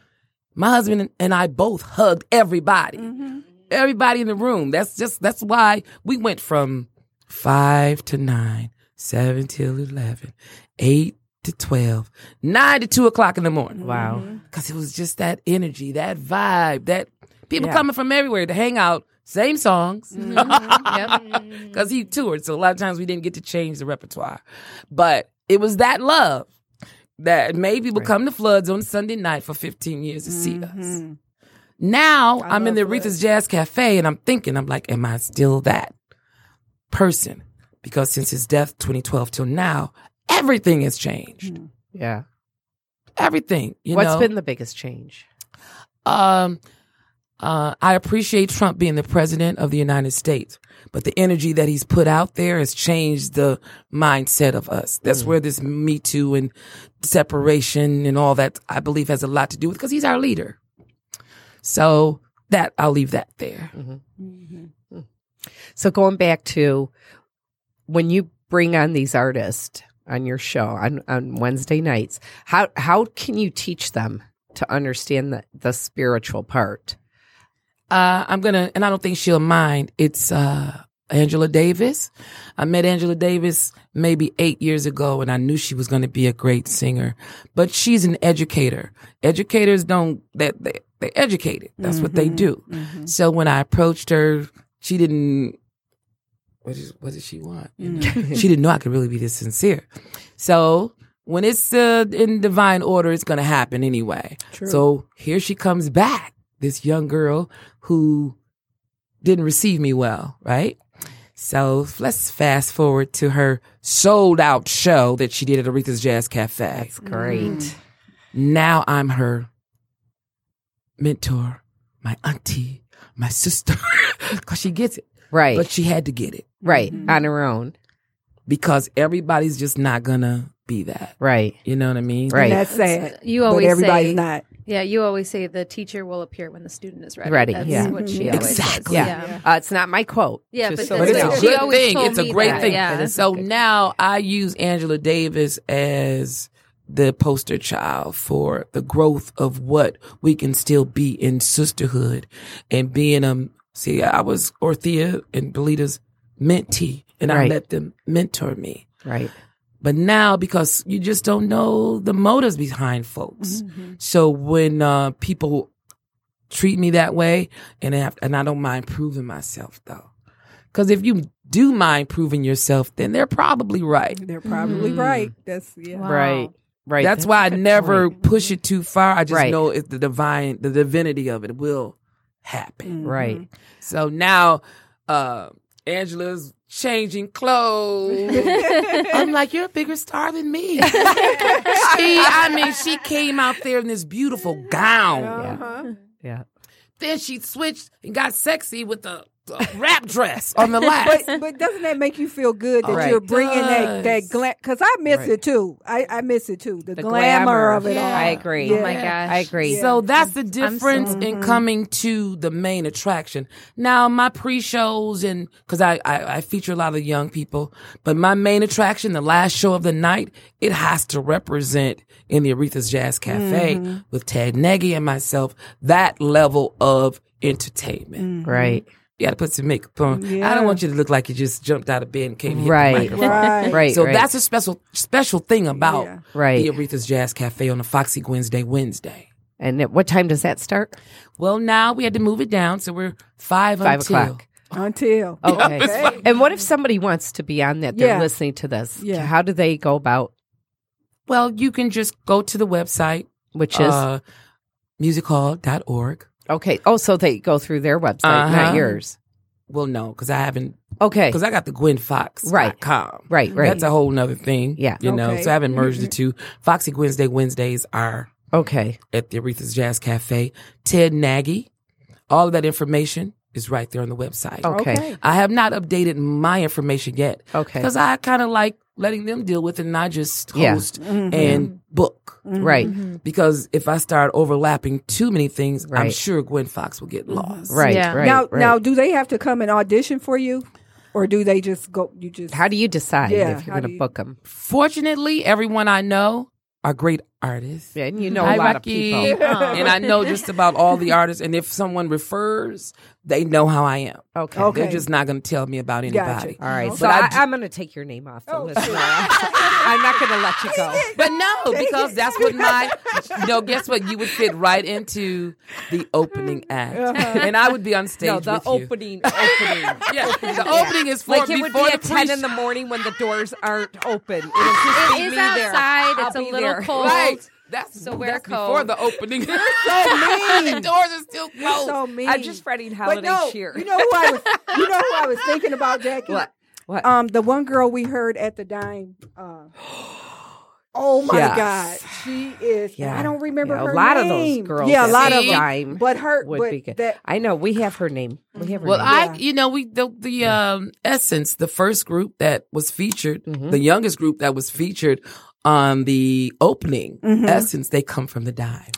S9: my husband and I both hugged everybody.
S4: Mm-hmm.
S9: Everybody in the room. That's just, that's why we went from five to nine, seven till 11, eight to 12, nine to two o'clock in the morning.
S8: wow. Mm-hmm.
S9: Cause it was just that energy, that vibe, that people
S8: Yeah.
S9: coming from everywhere to hang out, same songs. Mm-hmm.
S7: Yep.
S9: Because he toured, so a lot of times we didn't get to change the repertoire. But it was that love that made people come to Floods on Sunday night for 15 years to see us. Mm-hmm. Now
S4: I
S9: I'm in the
S4: love
S9: Aretha's
S4: Floods.
S9: Jazz Cafe and I'm thinking, I'm like, am I still that person? Because since his death 2012 till now, everything has changed. Mm-hmm.
S8: Yeah.
S9: Everything. You
S8: What's
S9: know?
S8: been the biggest change?
S9: Um, uh, I appreciate Trump being the president of the United States, but the energy that he's put out there has changed the mindset of us. That's mm. where this Me Too and separation and all that, I believe, has a lot to do with because he's our leader. So that I'll leave that there. Mm-hmm. Mm-hmm. Hmm.
S8: So going back to when you bring on these artists on your show on, on Wednesday nights, how how can you teach them to understand the, the spiritual part?
S9: Uh, I'm gonna, and I don't think she'll mind. It's uh, Angela Davis. I met Angela Davis maybe eight years ago, and I knew she was going to be a great singer. But she's an educator. Educators don't that they they educated. That's what they do. So when I approached her, she didn't. What is what did she want? You know? she didn't know I could really be this sincere. So when it's uh, in divine order, it's going to happen anyway. So here she comes back, this young girl who didn't receive me well, right? So let's fast forward to her sold out show that she did at Aretha's Jazz Cafe.
S8: That's great.
S9: Now I'm her mentor, my auntie, my sister, because she gets it.
S8: Right.
S9: But she had to get it
S8: right. On her own.
S9: because everybody's just not gonna be that.
S8: Right.
S9: You know what I mean?
S8: Right.
S4: That's sad.
S7: You
S4: but
S7: always
S4: everybody's
S7: say,
S4: not.
S7: yeah, you always say the teacher will appear when the student is ready.
S8: Ready,
S7: That's
S8: yeah.
S7: what she
S4: Mhm.
S7: always
S9: Exactly.
S7: says.
S8: Yeah. Uh, it's not my quote.
S7: Yeah,
S8: just
S7: but
S8: so
S9: But
S8: you
S9: it's a
S7: She
S9: good thing. It's a great
S7: that,
S9: thing.
S7: yeah.
S9: So now I use Angela Davis as the poster child for the growth of what we can still be in sisterhood and being um see I was Ortheia and Belita's mentee and I let them mentor me.
S8: Right.
S9: But now because you just don't know the motives behind folks. So when uh people treat me that way and I have, and I don't mind proving myself though. Cuz if you do mind proving yourself then they're probably right.
S4: They're probably
S9: Mm.
S4: right. That's yeah.
S7: Wow.
S8: Right. Right.
S9: That's, why I never
S8: point.
S9: push it too far. I just
S8: Right.
S9: know it's the divine the divinity of it will happen.
S8: Right.
S9: So now uh Angela's changing clothes. I'm like, you're a bigger star than me. she, I mean, she came out there in this beautiful gown.
S4: Uh-huh.
S8: Yeah.
S9: Then she switched and got sexy with a, a wrap dress on the last.
S4: But, but doesn't that make you feel good that
S8: Right.
S4: you're bringing that that glam? Because I miss
S9: Right.
S4: it too. I, I miss it too. The,
S8: The
S4: glamour,
S8: glamour.
S4: of it
S9: Yeah.
S4: all.
S8: I agree.
S4: Yeah.
S7: Oh my gosh.
S8: I agree.
S9: So that's the difference
S7: so-
S9: in mm-hmm. coming to the main attraction. Now, my pre-shows and because I, I I feature a lot of young people, but my main attraction, the last show of the night, it has to represent in the Aretha's Jazz Cafe mm-hmm. with Ted Nagy and myself that level of entertainment. Mm-hmm.
S8: Right.
S9: You got to put some makeup on. I don't want you to look like you just jumped out of bed and came here.
S8: Right.
S4: Right.
S8: Right.
S9: So
S8: right.
S9: that's a special special thing about
S4: Yeah.
S8: Right.
S9: the Aretha's Jazz Cafe on the Foxy Wednesday Wednesday.
S8: And at what time does that start?
S9: Well, now we had to move it down, so we're five,
S8: Five
S9: until.
S8: o'clock.
S4: Until
S8: Okay.
S4: Okay.
S8: And what if somebody wants to be on that? They're
S4: Yeah.
S8: listening to this.
S4: Yeah.
S8: How do they go about?
S9: Well, you can just go to the website
S8: Which is
S9: uh, musichall.org.
S8: okay. Oh, so they go through their website,
S9: Uh-huh.
S8: not yours.
S9: Well, no, because I haven't,
S8: Okay.
S9: because I got the Gwen Foxx.
S8: Right.
S9: Com.
S8: Right, right.
S9: That's a whole nother thing.
S8: Yeah.
S9: You know, so I haven't merged the two. Foxy Wednesday Wednesdays are
S8: Okay.
S9: at the Aretha's Jazz Cafe. Ted Nagy. All of that information is right there on the website.
S8: Okay.
S4: Okay.
S9: I have not updated my information yet.
S8: Okay.
S9: Because I kind of like letting them deal with it and I just
S8: Yeah.
S9: host mm-hmm. and mm-hmm. book. Mm-hmm.
S8: Right.
S9: Because if I start overlapping too many things, I'm sure Gwen Foxx will get lost.
S8: Right.
S7: Yeah.
S8: Right.
S4: now,
S8: right.
S4: now, do they have to come and audition for you, or do they just go? You just
S8: how do you decide
S4: Yeah,
S8: if you're going to
S4: you-
S8: book them?
S9: Fortunately, everyone I know are great artists.
S8: Yeah, and you know
S9: Hi,
S8: a lot
S9: Rocky.
S8: of people.
S9: and I know just about all the artists. And if someone refers, they know how I am.
S8: Okay.
S4: Okay.
S9: They're just not going to tell me about anybody.
S4: Gotcha.
S8: All right.
S4: Uh-huh.
S8: So
S9: But I
S8: I,
S9: do-
S8: I'm going to take your name off the
S4: Oh,
S8: list. I'm not going to let you go.
S9: But no, because that's what my no. Guess what? You would fit right into the opening act, uh-huh. and I would be on stage
S8: No, the
S9: with you.
S8: opening. Opening.
S9: Yeah, the opening is for
S8: Like it would be
S9: before
S8: at 10
S9: pre-
S8: in the morning when the doors aren't open. It'll just be
S7: It is
S8: me there.
S7: outside.
S8: I'll
S7: It's a little
S8: there.
S7: cold.
S9: Right. That's
S7: So wear a
S9: that's before the opening.
S4: so mean.
S9: the doors are still closed.
S4: so mean.
S8: I'm just spreading
S4: But
S8: holiday
S4: no,
S8: cheer.
S4: you know who I was. You know who I was thinking about, Jackie.
S8: What? What?
S4: Um, the one girl we heard at the dime. Uh, oh my
S8: Yes.
S4: God, she is.
S8: Yeah.
S4: I don't remember
S8: Yeah,
S4: her
S8: a lot of those girls
S4: Yeah, a lot of them.
S8: dime
S4: But her,
S8: would
S4: but
S8: be good.
S4: that
S8: I know. We have her name. We have her name.
S9: Well,
S8: name.
S9: I,
S4: Yeah.
S9: you know, we the the um essence, the first group that was featured,
S8: Mhm.
S9: the youngest group that was featured on the opening
S4: Mhm.
S9: essence, they come from the dime,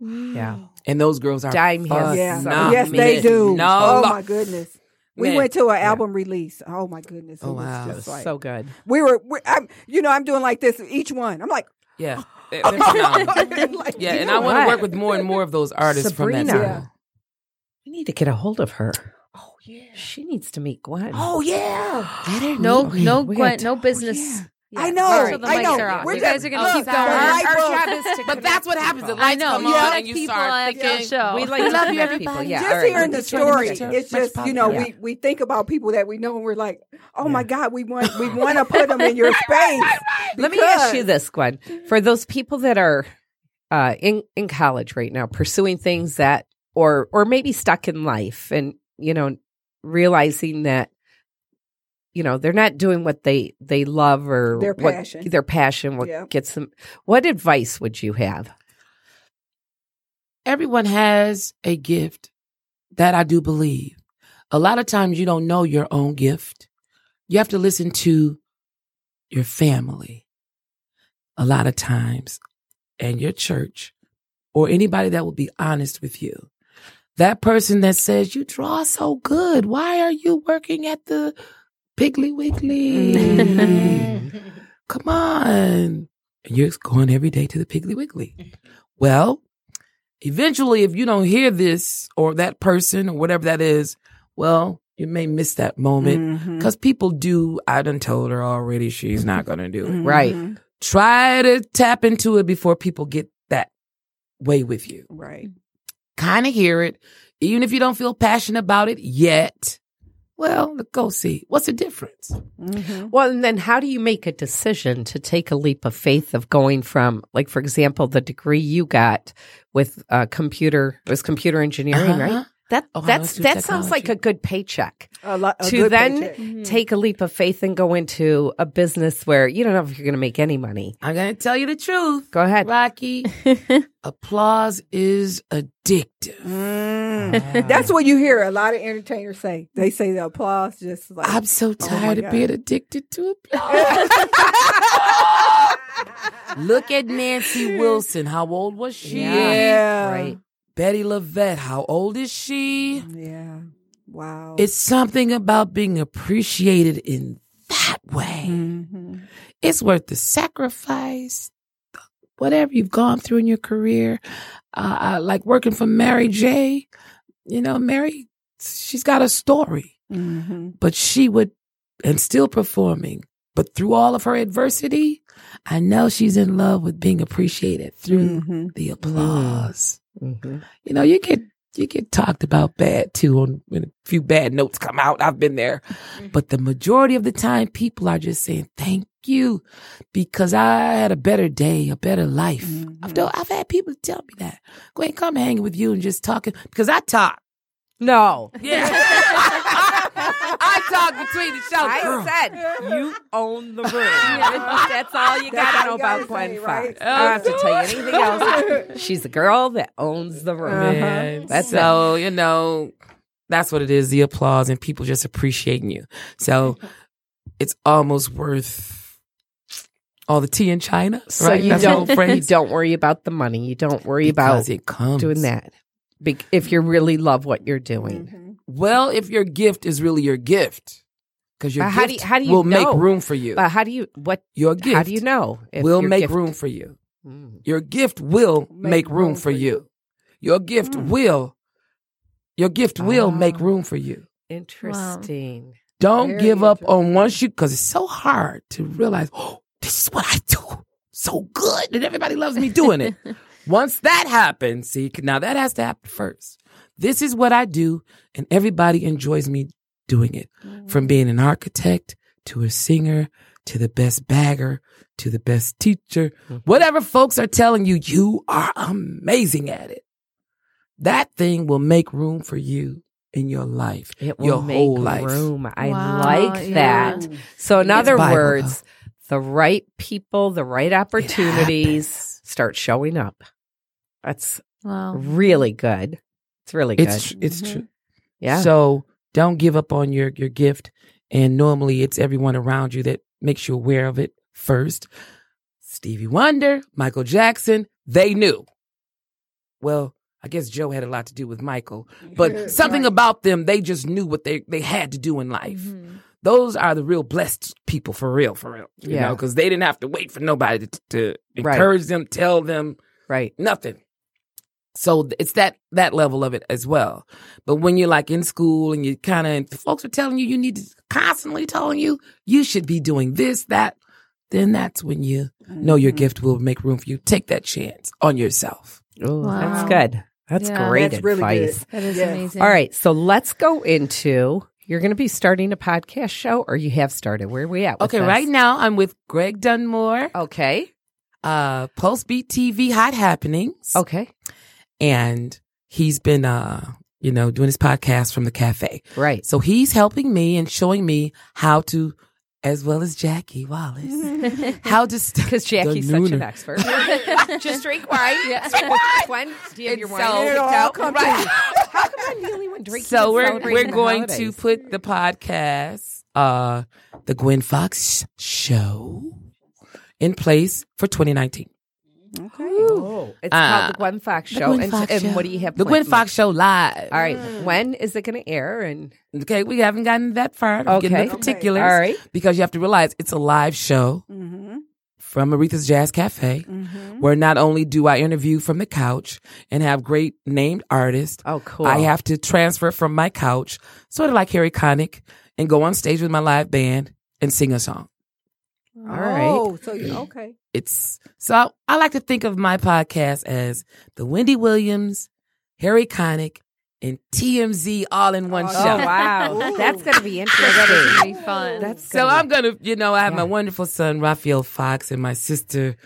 S8: yeah.
S9: and those girls are
S8: Dime has
S4: yeah,
S8: some
S4: yes, they do.
S9: No,
S4: oh my goodness. We
S9: Man.
S4: went to an album release. Oh my goodness! It
S9: Oh,
S4: was
S9: wow.
S4: just like
S8: So good.
S4: we were. we I'm, you know, I'm doing like this each one. I'm like,
S9: yeah, They're- they're phenomenal.
S4: like,
S9: yeah, and I want to work with more and more of those artists from that
S8: Sabrina. We need to get a hold of her. Oh, yeah. She needs to meet Gwen.
S4: Oh yeah.
S7: No,
S8: Okay,
S7: no,
S8: we
S7: Gwen,
S8: gotta-
S7: no business.
S4: I know.
S7: Sorry, the
S4: I know.
S7: are off.
S4: We're
S7: You
S4: just-
S7: guys are gonna
S4: look,
S7: keep going.
S4: light
S8: Our job is to
S9: But
S8: connect
S9: that's what happens. The
S7: I know.
S9: come
S7: You
S9: on and you
S7: keep
S9: start thinking.
S7: the show.
S8: We like
S9: We love you, everybody.
S8: people. Yeah.
S4: just
S8: all right.
S4: hearing the
S9: We're trying to
S4: story, it's just you know
S9: popular.
S4: we we think about people that we know and we're like, oh my God, we want we want to put them in your space.
S8: Let me ask you this, Gwen. For those people that are uh, in in college right now, pursuing things that, or or maybe stuck in life, and you know, realizing that, you know, they're not doing what they they love or
S4: Their
S8: what-
S4: passion.
S8: their passion, what
S4: Yeah.
S8: gets them. What advice would you have?
S9: everyone has a gift that I do believe. A lot of times you don't know your own gift. You have to listen to your family. A lot of times and your church or anybody that will be honest with you. That person that says you draw so good. Why are you working at the Piggly Wiggly? Come on. And you're going every day to the Piggly Wiggly. Well, eventually, if you don't hear this or that person or whatever that is, well, you may miss that moment because people do. I done told her already she's not going to do it.
S4: Mhm.
S8: Right.
S9: Try to tap into it before people get that way with you.
S4: Right.
S9: Kind of hear it, even if you don't feel passionate about it yet. Well, go see. What's the difference?
S4: Mhm.
S8: Well, and then how do you make a decision to take a leap of faith of going from, like, for example, the degree you got with uh, computer it was computer engineering,
S9: Uh-huh.
S8: right? That
S9: Oh,
S8: that's
S9: let's
S8: that sounds like a good paycheck.
S4: A lot, a
S8: to
S4: good
S8: then
S4: paycheck.
S8: take a leap of faith and go into a business where you don't know if you're going to make any money.
S9: I'm going to tell you the truth.
S8: Go ahead.
S9: Rocky, applause is addictive.
S4: Mm. That's what you hear a lot of entertainers say. They say the applause just like
S9: I'm so
S4: my
S9: tired of
S4: God.
S9: being addicted to applause. Look at Nancy Wilson. How old was she?
S4: Yeah.
S8: Right.
S9: Bettye LaVette. How old is she?
S4: Yeah. Wow.
S9: It's something about being appreciated in that way.
S4: Mhm.
S9: It's worth the sacrifice, whatever you've gone through in your career. Uh, I like working for Mary J. You know, Mary, she's got a story,
S4: Mhm.
S9: but she would, and still performing. But through all of her adversity, I know she's in love with being appreciated through
S4: Mhm.
S9: the applause.
S8: Mhm.
S9: You know, you get you get talked about bad too on when a few bad notes come out. I've been there. But the majority of the time people are just saying, Thank you because I had a better day, a better life.
S4: Mm-hmm.
S9: I've told, I've had people tell me that. Go ahead, come hanging with you and just talking because I talk.
S8: No.
S9: Yeah. I talk between the shows.
S8: I said you own the room. That's all you got to
S4: all
S8: know
S4: you gotta
S8: about Gwen
S4: say,
S8: Foxx.
S4: right?
S8: I don't have to tell you anything else. She's the girl that owns the room.
S9: Man,
S8: That's
S9: so you know that's what it is the applause and people just appreciating you so it's almost worth all the tea in china
S8: So
S9: right
S8: you
S9: That's
S8: don't you don't worry about the money. You don't worry
S9: because
S8: about
S9: it comes
S8: doing that. Be- if you really love what you're doing.
S4: Mm-hmm.
S9: Well if your gift is really your gift because your
S8: But how do
S9: gift
S8: you- how do you
S9: will make room for you
S8: But how do you what
S9: your gift
S8: how do you know? if
S9: will make
S8: gift-
S9: room for you
S8: Mm.
S9: your gift will make, room, for you your gift will your gift will make
S8: Ah.
S9: room for you
S8: Interesting.
S9: Don't
S4: Very
S9: give up on
S4: interesting.
S9: one shoot because it's so hard to realize, oh, this is what I do so good and everybody loves me doing it. Once that happens, see, now that has to happen first. This is what I do and everybody enjoys me doing it. From being an architect to a singer to the best bagger to the best teacher, mm-hmm. whatever folks are telling you, you are amazing at it. That thing will make room for you in your life,
S8: It will
S9: your
S8: make
S9: whole life.
S8: room. I
S7: Wow,
S8: like
S7: yeah.
S8: that. So in other
S9: Bible,
S8: words, the right people, the right opportunities start showing up. That's
S7: Wow.
S8: really good. It's really good.
S9: It's tr- it's true.
S8: yeah.
S9: So don't give up on your your gift. And normally it's everyone around you that makes you aware of it first. Stevie Wonder, Michael Jackson, they knew. Well, I guess Joe had a lot to do with Michael, but something
S4: Right.
S9: about them, they just knew what they, they had to do in life.
S7: Mhm.
S9: Those are the real blessed people for real, for real. You
S8: Yeah.
S9: know, because they didn't have to wait for nobody to, to
S8: Right.
S9: encourage them, tell them,
S8: right.
S9: nothing. So it's that that level of it as well. But when you're like in school and you kind of folks are telling you you need to constantly telling you you should be doing this that, then that's when you know your gift will make room for you. Take that chance on yourself.
S8: Oh, that's good. That's
S7: Yeah.
S8: great
S4: That's really
S8: advice.
S4: good.
S7: That is
S4: Yeah.
S7: amazing.
S8: All right, so let's go into. You're going to be starting a podcast show, or you have started. Where are we at? with
S9: Okay,
S8: this?
S9: right now I'm with Greg Dunmore,
S8: Okay.
S9: uh, Pulse Beat TV Hot Happenings,
S8: Okay.
S9: And he's been uh, you know, doing his podcast from the cafe.
S8: Right.
S9: So he's helping me and showing me how to, as well as Jackie Wallace, how to st-
S8: Because Jackie's such an expert. Just drink wine.
S7: Yeah.
S8: Drink wine. Do you have your
S9: so-
S8: wine?
S9: It'll
S4: all come
S8: Right. How come I'm the only one drinking?
S9: So we're we're going to put the podcast, uh, the Gwen Foxx Show, in place for 2019.
S8: Oh, it's
S9: Uh,
S8: called the Gwen
S9: Foxx
S8: Show.
S9: Gwen
S8: and,
S9: Foxx
S8: and
S9: Show.
S8: what do you have?
S9: The
S8: planned?
S9: Gwen Foxx Show live.
S8: All right. When is it going to air? And
S9: Okay, we haven't gotten that far. I'm getting the particulars.
S8: all right.
S9: Because you have to realize it's a live show
S4: Mm-hmm.
S9: from Aretha's Jazz Cafe,
S4: Mm-hmm.
S9: where not only do I interview from the couch and have great named artists,
S8: Oh, cool.
S9: I have to transfer from my couch, sort of like Harry Connick, and go on stage with my live band and sing a song.
S8: All right.
S4: Oh, so you okay?
S9: It's so I, I like to think of my podcast as the Wendy Williams, Harry Connick, and TMZ all in one
S4: Oh,
S9: show.
S8: Oh wow,
S4: Ooh.
S8: that's going to be interesting.
S7: That's gonna be fun.
S8: That's
S9: So I'm gonna, you know, I have my wonderful son Raphael Fox and my sister.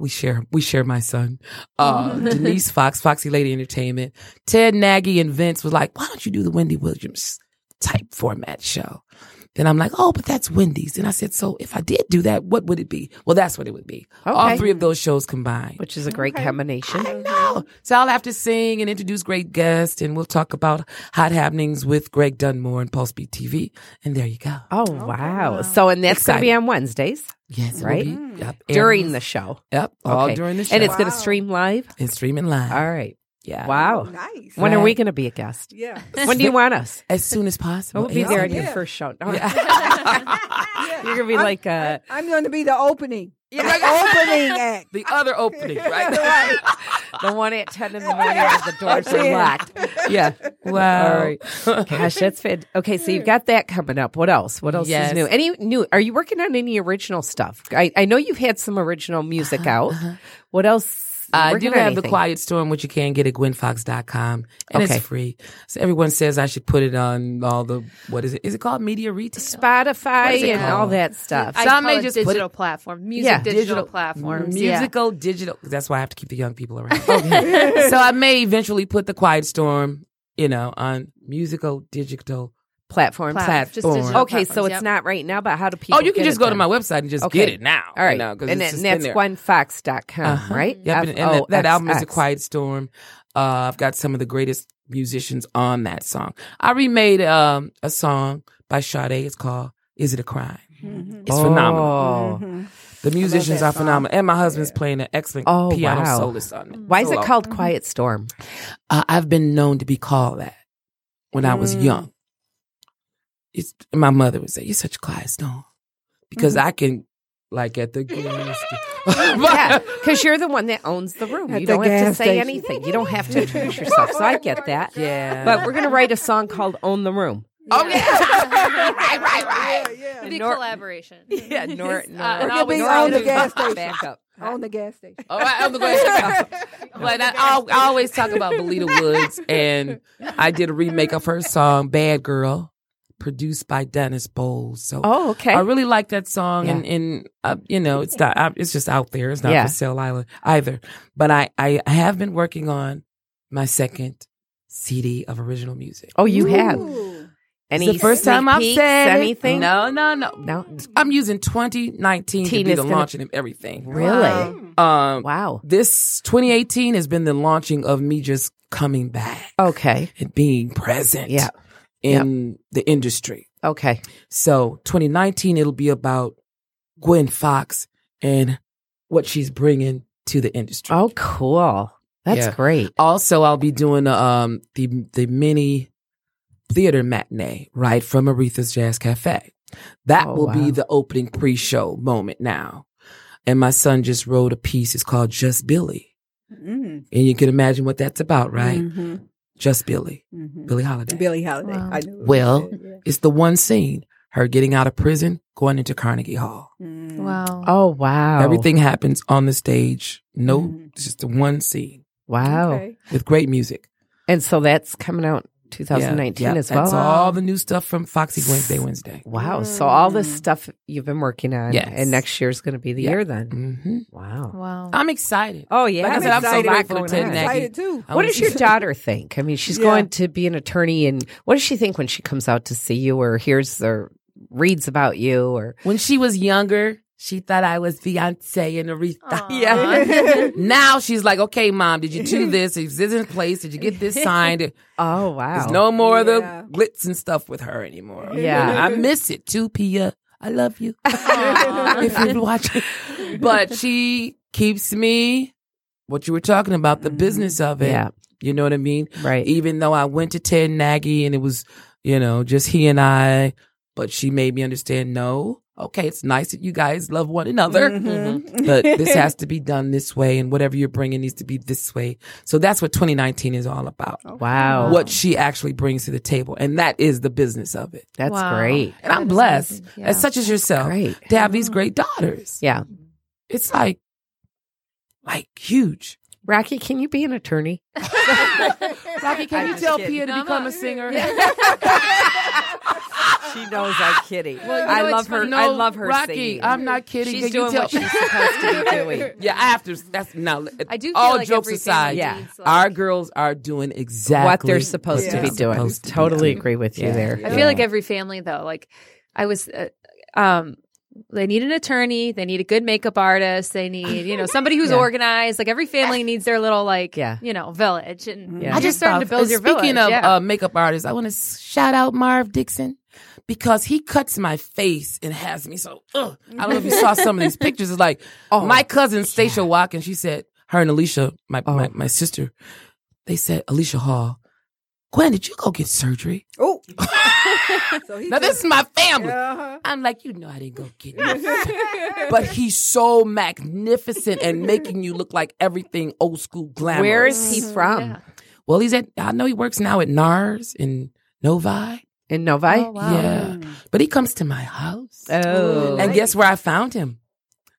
S9: We share, we share my son, uh, Denise Fox, Foxy Lady Entertainment. Ted Nagy and Vince was like, "Why don't you do the Wendy Williams type format show?" Then I'm like, "Oh, but that's Wendy's." And I said, "So if I did do that, what would it be?" Well, that's what it would be. All three of those shows combined.
S8: which is a great combination.
S9: I know. So I'll have to sing and introduce great guests, and we'll talk about hot happenings with Greg Dunmore and Pulse Beat TV. And there you go.
S8: Oh wow! So and that's going to be on Wednesdays
S9: Yes,
S8: Right?
S9: be. Yep.
S8: during the show.
S9: Yep, all
S8: Okay.
S9: during the show.
S8: and it's going to stream live.
S9: It's streaming live.
S8: All right.
S9: Yeah.
S8: Wow.
S4: Nice.
S8: When are we going to be a guest?
S4: Yeah.
S8: When do you want us?
S9: As soon as possible.
S8: We'll be there on
S9: ASAP.
S8: your first show. No.
S4: Yeah.
S8: You're going to be like uh
S4: I'm going to be the opening. The opening act.
S9: The other opening, right?
S4: Right.
S8: the one at ten in the morning when the doors are locked. Yeah.
S9: Wow.
S8: All right. Gosh, that's fit. Okay, so you've got that coming up. What else? What else
S9: Yes.
S8: is new? Any new? Are you working on any original stuff? I, I know you've had some original music out. What else
S9: Uh,
S8: I
S9: do have
S8: anything.
S9: the Quiet Storm, which you can get at gwenfoxx.com, and
S8: Okay.
S9: it's free. So everyone says I should put it on all the what is it? Is it called Media Retail?
S8: Spotify
S9: What is it
S8: and
S9: called?
S8: all that stuff.
S7: I
S9: Some
S7: call
S9: may
S7: it
S9: just put
S7: digital
S9: it-
S7: platform, music
S8: Yeah.
S7: digital,
S9: Digital-
S7: platforms. yeah.
S9: musical, digital. That's why I have to keep the young people around. so I may eventually put the Quiet Storm, you know, on musical, digital.
S8: Platforms.
S7: Plat- just
S9: platform.
S7: digital
S8: Okay, so
S7: platforms,
S8: it's
S7: yep.
S8: not right now, but how do people?
S9: Oh, you can
S8: get
S9: just
S8: it
S9: go to
S8: then?
S9: my website and just
S8: Okay.
S9: get it now.
S8: All right,
S9: you know, 'cause
S8: and,
S9: it's
S8: then
S9: just
S8: that's
S9: been there.
S8: gwenfoxx.com,
S9: Uh-huh.
S8: right?
S9: Yep, and, and that, that album is a
S8: F-O-X-X.
S9: Quiet Storm. Uh, I've got some of the greatest musicians on that song. I remade um, a song by Sade. It's called "Is It a Crime?" It's phenomenal.
S8: Oh.
S9: The musicians
S4: that
S9: are
S4: song.
S9: phenomenal, and my husband's playing an excellent
S8: Oh,
S9: piano
S8: wow.
S9: soloist on it.
S8: Why is it
S9: Solo.
S8: called Quiet Storm?
S9: Uh, I've been known to be called that when I was
S8: Mm.
S9: young. It's my mother would say, "You're such a quiet storm," because
S8: Mm-hmm.
S9: I can, like at the gas
S8: yeah, because you're the one that owns the room.
S4: At
S8: you
S4: the
S8: don't have to
S4: gas
S8: say
S4: station.
S8: anything. You don't have to introduce yourself. So I get that.
S9: Yeah.
S8: But we're gonna write a song called "Own the Room."
S9: oh yeah, right, right, right.
S7: It'd be
S8: Nor-
S7: collaboration.
S8: Yeah, nor, nor,
S9: Uh, and
S4: Or
S9: I
S4: could be
S9: always
S4: on the gas station.
S8: back up.
S4: On the gas station.
S9: Oh, I, I'm the gas station. But I, I, I always talk about Belita Woods, and I did a remake of her song "Bad Girl," produced by Dennis Bowles. So
S8: Oh, okay.
S9: I really like that song,
S8: Yeah.
S9: and and uh, you know, it's not. uh, It's just out there. It's not
S8: Yeah.
S9: for sale either. Either, but I I have been working on my second CD of original music.
S8: oh, you have
S4: Ooh.
S8: any
S9: it's the first time I've
S8: peeks,
S9: said it.
S8: anything?
S9: No, no, no.
S8: no.
S9: I'm using 2019 to be the
S8: gonna-
S9: launching of everything.
S8: Really?
S9: Um,
S8: Wow.
S9: this 2018 has been the launching of me just coming back
S8: Okay.
S9: and being present
S8: Yeah.
S9: In the industry.
S8: Okay.
S9: So 2019, it'll be about Gwen Foxx and what she's bringing to the industry.
S8: Oh, cool. That's
S9: Yeah.
S8: great.
S9: Also, I'll be doing um the the mini theater matinee right from Aretha's Jazz Cafe. That
S8: Oh,
S9: will
S8: wow.
S9: be the opening pre-show moment now. And my son just wrote a piece. It's called Just Billy.
S4: Mm.
S9: And you can imagine what that's about, right?
S4: Mhm.
S9: Just Billy.
S4: Mhm.
S9: Billie Holiday.
S4: Billie Holiday.
S7: Wow.
S4: I knew it
S9: Well,
S4: it, yeah.
S9: It's the one scene. Her getting out of prison, going into Carnegie Hall.
S4: Mm.
S7: Wow.
S8: Oh, wow.
S9: Everything happens on the stage. No, it's just the one scene
S8: Wow.
S4: Okay.
S9: with great music.
S8: And so that's coming out 2019
S9: Yeah, yeah,
S8: as well.
S9: That's all the new stuff from Foxy Wednesday Wednesday.
S8: Wow. So all this
S4: Mm.
S8: stuff you've been working on,
S9: Yes.
S8: and next year's going to be the
S9: Yeah.
S8: year then.
S9: hmm
S8: Wow.
S7: Wow.
S9: I'm excited.
S8: Oh yeah.
S9: Like I
S4: I'm
S9: said, I'm so grateful to Ted
S8: on.
S9: Nagy.
S4: Excited too.
S8: What does your daughter think? I mean, she's
S4: Yeah.
S8: going to be an attorney, and what does she think when she comes out to see you, or hears or reads about you, or
S9: When she was younger, she thought I was Beyonce and Aretha.
S7: Aw.
S8: Yeah.
S9: now she's like, okay, mom, did you do this? Is this in place? Did you get this signed?
S8: oh wow,
S9: There's no more of
S4: Yeah.
S9: the glitz and stuff with her anymore.
S8: Yeah.
S9: I miss it too, Pia. I love you. if you're watching. But she keeps me, what you were talking about, the business mm. of it.
S8: Yeah.
S9: You know what I mean?
S8: right?
S9: Even though I went to Ted Nagy and it was, you know, just he and I, but she made me understand no, okay, it's nice that you guys love one another,
S4: Mhm.
S9: but this has to be done this way and whatever you're bringing needs to be this way. So that's what 2019 is all about.
S8: wow,
S9: What she actually brings to the table. And that is the business of it.
S8: that's
S7: Wow.
S8: great.
S9: And I'm blessed.
S7: Yeah.
S9: as such as yourself,
S8: Great.
S9: to have these great daughters.
S8: Yeah,
S9: It's like, like huge.
S8: Rocky, can you be an attorney?
S9: Rocky, can
S8: I'm
S9: you tell
S8: kidding.
S9: Pia to
S7: No,
S9: become
S7: not.
S9: a singer?
S8: She knows I'm kidding.
S7: Well, you
S8: I
S7: know,
S8: love her.
S7: funny-
S8: I love her
S9: Rocky,
S8: singing.
S9: I'm not kidding.
S8: She's
S9: Can
S8: doing
S9: you tell?
S8: what she's supposed to be doing.
S9: yeah, I have to. That's now.
S7: I do feel
S9: all
S7: like
S9: jokes aside,
S8: Yeah.
S7: like-
S9: our girls are doing exactly
S8: What they're supposed
S4: Yeah.
S8: to be doing.
S9: supposed to
S8: totally
S9: doing.
S8: agree with you
S9: Yeah.
S8: there.
S7: I feel like every family though, like I was, uh, um, they need an attorney, they need a good makeup artist, they need you know somebody who's
S8: Yeah.
S7: organized. Like every family needs their little like
S8: Yeah.
S7: you know village, and
S8: Yeah.
S7: you're just started to
S9: thought-
S7: build your village.
S9: Speaking
S7: village.
S9: of
S7: yeah.
S9: uh, makeup artists, I want to shout out Marv Dixon because he cuts my face and has me so. Ugh. I don't know if you saw some of these pictures. It's like
S8: Oh,
S9: my cousin Stacia Watkins. She said her and Alicia, my, my
S8: Oh.
S9: my sister, they said Alicia Hall. Gwen, did you go get surgery?
S4: Oh. so he
S9: Now this is my family.
S4: Uh-huh.
S9: I'm like, you know, I didn't go get it. but he's so magnificent and making you look like everything old school glamorous.
S8: Where is he from?
S7: Yeah.
S9: Well, he's at. I know he works now at NARS in Novi.
S8: In Novi?
S7: Oh, wow.
S9: Yeah, but he comes to my house.
S8: Oh.
S9: and guess where I found him?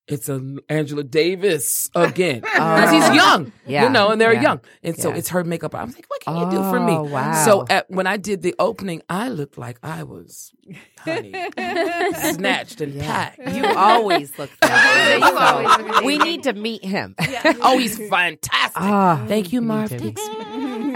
S9: It's a Angela Davis again because he's young,
S8: Yeah,
S9: you know, and they're
S8: yeah,
S9: young, and so
S8: yeah.
S9: it's her makeup. I was like, what can you do for me?
S8: Oh, wow.
S9: So at, when I did the opening, I looked like I was, honey, snatched and packed.
S8: You always look that way.
S7: You always look
S8: we need to meet him.
S9: oh, he's fantastic.
S8: Ah,
S9: Thank you,
S8: me
S9: Marv.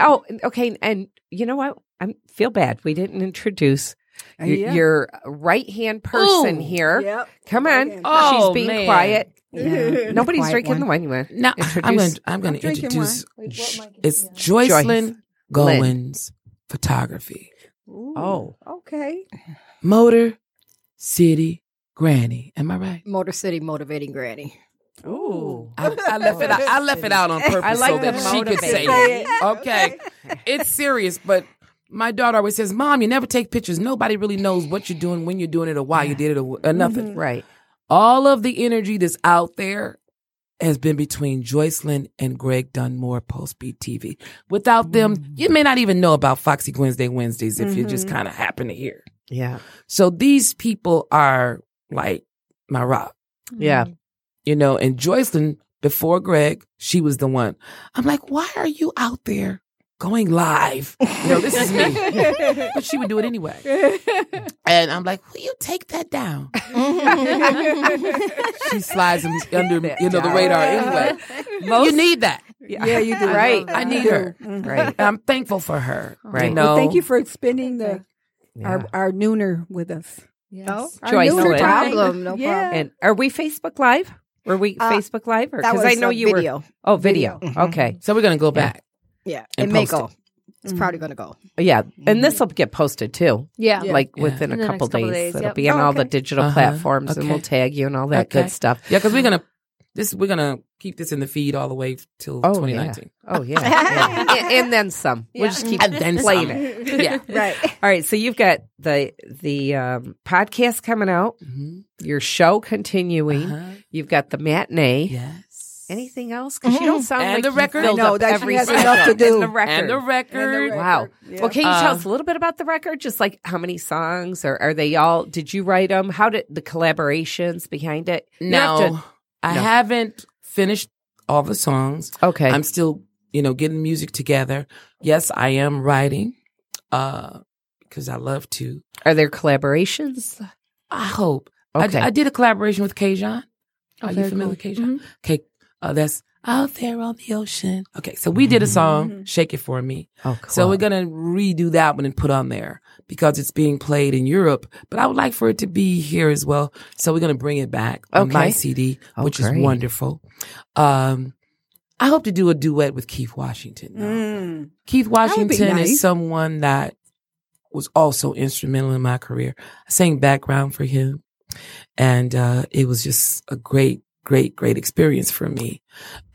S8: Oh, okay. And you know what? I feel bad. We didn't introduce
S4: Uh,
S8: your,
S4: yeah.
S8: your right hand person
S9: Ooh.
S8: here.
S4: Yep.
S8: Come on.
S9: Oh,
S8: She's being
S9: man.
S8: quiet.
S4: Yeah.
S8: Nobody's
S4: Quiet
S8: drinking
S4: one.
S8: the wine. You want
S9: Now I'm
S8: Introduce-
S9: going. to I'm going to
S4: drinking
S9: introduce.
S4: wine.
S9: Sh- it's Joycelyn Goins Photography,
S4: Ooh,
S8: Oh.
S4: okay.
S9: Motor City Granny. Am I right?
S10: Motor City motivating granny.
S8: Ooh.
S9: I, I left it. Out, I left it out on purpose
S8: I like
S9: so
S8: the
S9: that she could say
S8: motivating.
S9: it. Okay, it's serious, but my daughter always says, "Mom, you never take pictures. Nobody really knows what you're doing, when you're doing it, or why you did it, or, or nothing." Mm-hmm.
S8: Right.
S9: All of the energy that's out there has been between Joycelyn and Greg Dunmore Pulse Beat TV. Without them, mm. you may not even know about Foxy Wednesday Wednesdays if you just mm-hmm. kind of happen to hear.
S8: Yeah.
S9: So these people are like my rock
S8: Yeah. Mm.
S9: you know, and Joycelyn, before Greg, she was the one. I'm like, why are you out there going live? You know, this is me. but she would do it anyway. And I'm like, will you take that down? she slides them under, you know, the radar anyway. you need that.
S4: Yeah, you do.
S8: Right.
S9: I need her.
S8: Right.
S9: And I'm thankful for her.
S8: Right.
S9: You know,
S4: Well, thank you for spending the
S8: Yeah.
S4: our our nooner with us.
S7: Yes.
S4: Our
S8: Joycelyn. No
S10: problem, no
S4: yeah.
S10: problem.
S8: And are we Facebook Live? Were we
S10: Uh,
S8: Facebook Live? Because I know you
S10: video.
S8: were. Oh, video.
S10: Video.
S8: Okay.
S9: so we're going to go back.
S10: Yeah,
S9: And
S10: it may
S9: post
S10: go.
S9: it.
S10: It's probably going to go.
S8: Yeah. And this will get posted too.
S7: Yeah.
S8: Like
S9: Yeah.
S8: within
S7: In
S8: a couple
S7: next couple
S8: days.
S7: days,
S8: It'll
S7: yep.
S8: be on
S4: Oh,
S8: all the digital
S9: Uh-huh.
S8: platforms and we'll tag you and all that
S9: Okay.
S8: good stuff.
S9: Yeah, because we're going to, this, we're going to keep this in the feed all the way till
S8: Oh,
S9: 2019.
S8: Oh, yeah. yeah. and, and then some. We'll just keep
S9: And then
S8: playing
S9: some.
S8: it.
S9: Yeah.
S10: Right.
S8: All right. So you've got the the um, podcast coming out,
S9: Mhm.
S8: your show continuing.
S9: Uh-huh.
S8: You've got the matinee.
S9: Yes.
S8: Anything else? Because you don't sound
S9: And
S8: like
S9: the
S8: you
S9: record.
S8: filled
S4: I know,
S8: up
S4: that she
S8: every
S4: has enough to do.
S8: And the record.
S9: And the record.
S8: Wow.
S4: Yeah.
S8: Well, can you tell
S9: Uh,
S8: us a little bit about the record? Just like how many songs, or are they all? Did you write them? How did the collaborations behind it? You have
S9: No,
S8: to-
S9: I
S8: no.
S9: haven't finished all the songs.
S8: okay.
S9: I'm still, you know, getting music together. Yes, I am writing, uh, because I love to.
S8: are there collaborations?
S9: I hope. I-
S8: Okay.
S9: I, did a collaboration with Kajan. Are you familiar
S7: cool.
S9: with Kajan? Okay, uh, that's out there on the ocean. Okay, so we did a song, "Shake It for Me."
S8: Oh, cool.
S9: So we're gonna redo that one and put on there because it's being played in Europe. But I would like for it to be here as well. So we're gonna bring it back on my
S8: Okay.
S9: CD,
S8: Oh,
S9: which
S8: great.
S9: is wonderful. Um, I hope to do a duet with Keith Washington.
S4: Mm.
S9: Keith Washington
S4: nice.
S9: is someone that was also instrumental in my career. I sang background for him, and uh, it was just a great, great, great experience for me.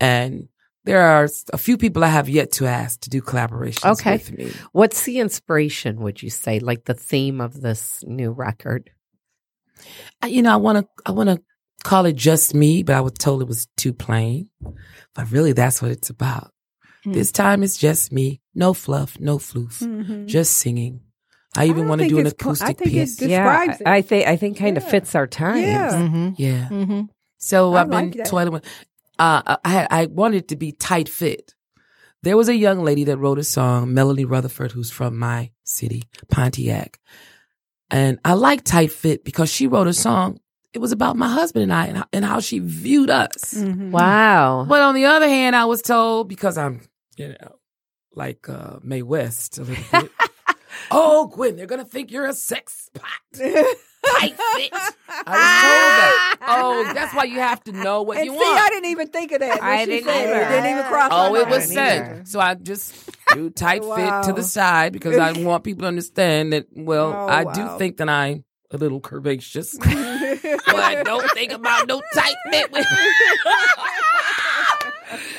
S9: And there are a few people I have yet to ask to do collaborations
S8: Okay.
S9: with me.
S8: What's the inspiration? Would you say, like the theme of this new record?
S9: I- you know, I want to, I want to call it just me, but I was told it was too plain. But really, that's what it's about.
S4: Hmm.
S9: This time it's just me, no fluff, no floof,
S4: Mhm.
S9: just singing. I
S4: I
S9: even
S4: don't
S9: want to do an
S4: it's po- I
S9: acoustic
S4: think it
S9: piece.
S4: Describes
S8: yeah,
S4: it.
S8: I think I think kind of fits our times.
S4: Yeah.
S10: Mm-hmm.
S9: yeah.
S10: Mm-hmm.
S9: So
S4: I
S9: I've been
S4: like that.
S9: toiling with. Uh, I had, I wanted it to be tight fit. There was a young lady that wrote a song, Melanie Rutherford, who's from my city, Pontiac, and I like tight fit because she wrote a song. It was about my husband and I and how, and how she viewed us.
S4: Mhm.
S8: Wow.
S9: But on the other hand, I was told because I'm, you know, like uh, Mae West a little bit. Oh, Gwen, they're gonna think you're a sex pot. Tight fit. I was told that. Oh, that's why you have to know what
S4: And
S9: you
S4: see,
S9: want.
S4: I didn't even think of that. when
S8: I
S4: she
S8: didn't
S4: said it.
S8: either.
S4: It didn't even cross
S9: Oh,
S4: my
S9: it
S4: mind.
S9: was
S8: I
S9: said.
S8: neither.
S9: So I just do tight fit to the side because I want people to understand that, well,
S4: Oh,
S9: I
S4: wow.
S9: do think that I'm a little curvaceous. but don't think about no tight fit with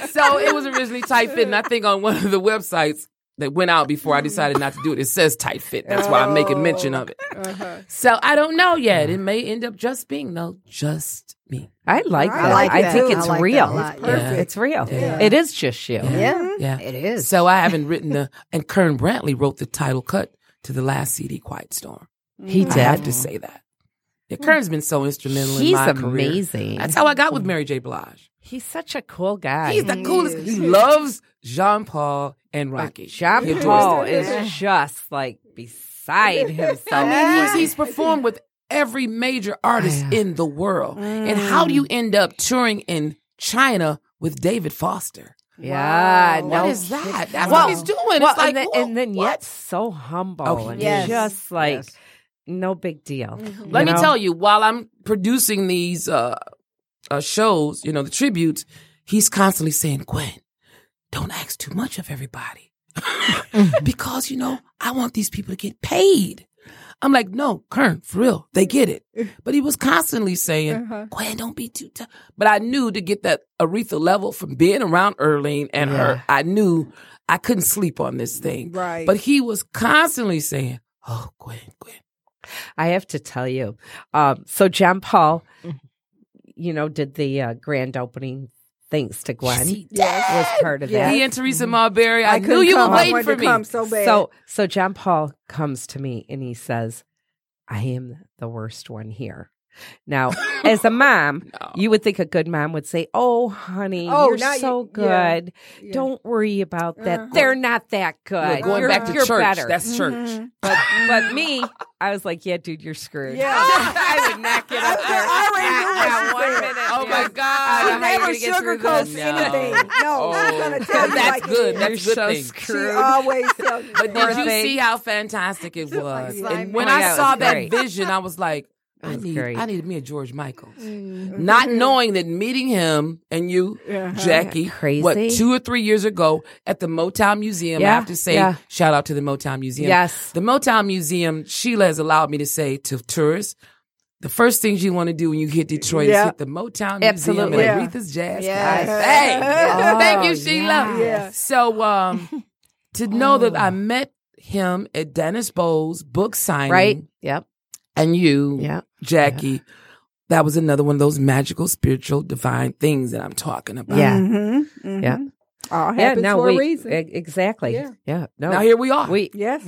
S9: So it was originally tight fit, and I think on one of the websites that went out before I mm-hmm. decided not to do it, it says tight fit. That's why I'm making mention of it.
S4: Uh-huh. uh-huh.
S9: So I don't know yet. It mm-hmm. may end up just being no, just me.
S8: I like
S4: I
S8: that.
S4: like
S8: I
S4: that
S8: think it's
S10: I like
S8: real.
S10: a lot,
S8: It's
S10: yeah.
S8: It's real.
S9: Yeah.
S8: It is just you.
S10: Yeah.
S9: Yeah.
S10: It is.
S9: So I haven't written the, and Kern Brantley wrote the title cut to the last CD, Quiet Storm.
S8: He mm-hmm.
S9: I have to say that. Yeah, Kern's been so instrumental in
S8: He's
S9: my career.
S8: He's amazing.
S9: That's how I got with Mary J. Blige.
S8: He's such a cool guy.
S9: He's the coolest. He loves Jean Paul and Rocky.
S8: John
S9: He adores
S8: Paul is just like beside himself.
S9: I mean, he's, he's performed with every major artist in the world. And how do you end up touring in China with David Foster?
S8: Yeah,
S9: What
S8: no
S9: is that? That's
S8: Well-
S9: what he's doing.
S8: Well,
S9: it's like,
S8: and then,
S9: whoa,
S8: and then yet so humble
S9: Oh,
S8: and
S10: yes.
S8: just like
S10: Yes.
S8: no big deal.
S9: Let me tell you, while I'm producing these uh, uh, shows, you know, the tributes, he's constantly saying, Gwen, don't ask too much of everybody. because, you know, I want these people to get paid. I'm like, no, Kern, for real, they get it. But he was constantly saying,
S4: Uh-huh.
S9: Gwen, don't be too tough. But I knew to get that Aretha level from being around Erlene and her, I knew I couldn't sleep on this thing.
S4: Right.
S9: But he was constantly saying, oh, Gwen, Gwen.
S8: I have to tell you. Um, so John Paul, you know, did the uh, grand opening thanks to Gwen.
S9: he
S8: was part of
S4: Yes.
S8: that.
S9: He and Teresa Marbury. I,
S4: I
S9: knew you
S4: come.
S9: were waiting for me.
S4: come so bad.
S8: So so John Paul comes to me and he says, I am the worst one here. Now, as a mom, you would think a good mom would say, "Oh, honey,
S4: Oh,
S8: you're
S4: now
S8: so
S4: you- yeah.
S8: good.
S4: Yeah.
S8: Don't worry about that.
S4: Uh-huh.
S8: They're not that good.
S9: Look, going
S8: you're,
S9: back to
S8: you're
S9: church.
S8: better."
S9: That's church.
S8: but but me, I was like, "Yeah, dude, you're screwed.
S4: Yeah.
S8: I would not get up there.
S4: I already knew
S8: Not-
S4: what
S8: not
S4: she
S8: one minute,
S9: Oh
S8: dude.
S9: my God.
S8: don't
S4: She
S8: know how you're
S4: never
S8: gonna get through
S4: sugarcoats anything. No, she's
S9: Oh.
S4: gonna tell you
S9: That's
S4: like it
S9: good. That's a
S8: You're
S9: good
S8: so
S9: thing.
S4: She
S8: screwed.
S4: always tells.
S9: But did you see how fantastic it was? And when I saw that vision, I was like, I need,
S8: great.
S9: I needed me a George Michaels.
S4: Mm-hmm.
S9: Not knowing that meeting him and you,
S4: Uh-huh.
S9: Jackie,
S8: Crazy.
S9: what two or three years ago at the Motown Museum. I have to say,
S8: yeah.
S9: shout out to the Motown Museum.
S8: Yes.
S9: the Motown Museum. Sheila has allowed me to say to tourists. The first things you want to do when you hit Detroit
S4: Yeah.
S9: is hit the Motown
S8: Absolutely.
S9: Museum
S4: Yeah.
S9: and Aretha's Jazz
S4: Yeah.
S9: Cafe.
S8: Oh,
S9: Thank you, Sheila.
S4: Yeah.
S9: So um, to know that I met him at Dennis Bowles book signing,
S8: Right? Yep.
S9: And you,
S8: Yeah.
S9: Jackie, that was another one of those magical, spiritual, divine things that I'm talking about.
S8: Yeah.
S4: Mm-hmm, mm-hmm.
S8: Yeah.
S4: All
S8: Yeah.
S4: happens
S8: No,
S4: for
S8: we
S4: a reason.
S8: e- exactly.
S4: Yeah.
S8: Yeah. No.
S9: Now here we are.
S8: we
S4: yes.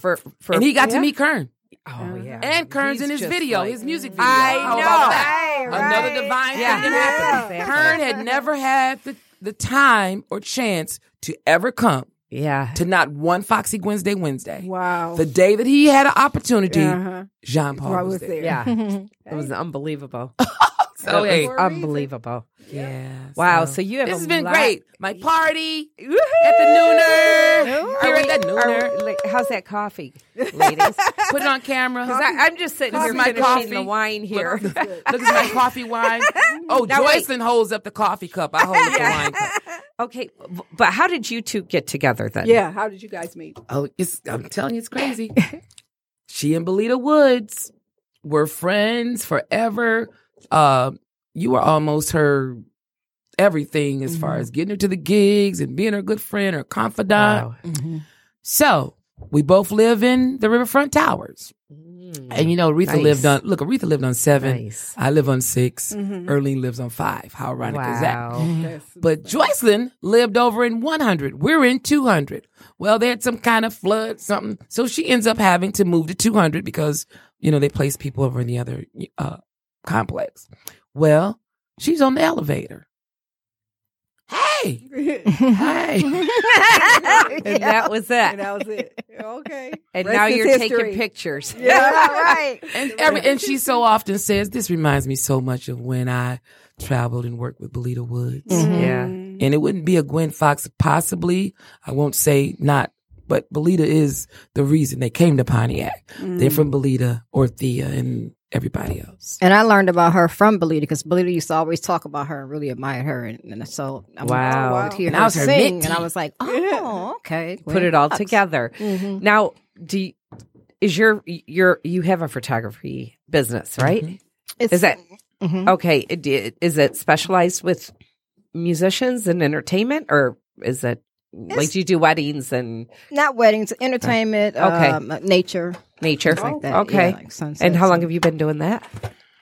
S8: for for
S9: and he got
S8: yeah.
S9: to meet Kern.
S8: Oh yeah.
S9: And Kern's in his video,
S8: like-
S9: his music video.
S8: I
S9: How
S8: know.
S9: about that?
S4: Right,
S9: Another
S4: right.
S9: divine
S8: Yeah.
S9: thing that happened.
S8: Exactly.
S9: Kern had never had the, the time or chance to ever come
S8: Yeah.
S9: to not one Foxy Wednesday Wednesday.
S4: Wow.
S9: The day that he had an opportunity,
S4: Uh-huh.
S9: Jean Paul was,
S4: was
S9: there.
S4: there.
S8: Yeah. It was unbelievable.
S9: So,
S8: It oh,
S9: hey,
S8: was unbelievable.
S9: yeah.
S8: Wow. So you have
S9: this
S8: a
S9: has been
S8: lot-
S9: great. My party at the Nooner. Here at the Nooner.
S8: like, how's that coffee, ladies?
S9: Put it on camera.
S8: Because I'm just sitting
S9: This
S8: here
S9: is my
S8: finishing
S9: coffee.
S8: the wine here.
S9: Look, look at my coffee wine. Oh,
S8: Now, wait.
S9: Joycelyn holds up the coffee cup. I hold up the wine cup.
S8: okay, but how did you two get together then?
S4: Yeah. How did you guys meet?
S9: Oh, it's, I'm telling you, it's crazy. she and Belita Woods were friends forever. Uh, you were almost her everything as far as getting her to the gigs and being her good friend, her confidant.
S8: Wow.
S9: So we both live in the Riverfront Towers. And you know, Aretha
S8: Nice.
S9: lived on, look, Aretha lived on seven.
S8: Nice.
S9: I live on 6
S4: Mhm.
S9: Erlene lives on five. How ironic is that?
S8: Wow.
S4: Yes.
S9: But Joycelyn lived over in 100. We're in 200. Well, they had some kind of flood, something. So she ends up having to move to 200 because, you know, they place people over in the other uh, complex. Well, she's on the elevator. Hey, hey.
S8: And that was
S4: And
S8: it.
S4: that was it. Okay.
S8: And
S4: Rest
S8: now you're
S4: history.
S8: taking pictures.
S4: Yeah, right.
S9: And every and she so often says, this reminds me so much of when I traveled and worked with Belita Woods. Mm-hmm. Mm-hmm.
S8: Yeah.
S9: And it wouldn't be a Gwen Foxx, possibly. I won't say not, but Belita is the reason they came to Pontiac. They're mm. from Belita Ortheia and everybody else.
S10: And I learned about her from Belita because Belita used to always talk about her and really admired her. And, and so I
S8: Wow.
S10: would hear
S9: And
S10: her
S9: I was her
S10: sing, and I was like, oh, okay.
S8: Put it all together.
S10: Mhm.
S8: Now, do you, is your your you have a photography business, right?
S10: It's,
S8: Is it
S10: Mhm.
S8: okay? it- it- Is it specialized with musicians and entertainment, or is it like
S10: It's-
S8: do you do weddings and
S10: not weddings, entertainment,
S8: Okay.
S10: um, nature,
S8: nature?
S10: like that.
S8: Okay.
S10: Yeah, like sunsets
S8: and how long have you been doing that?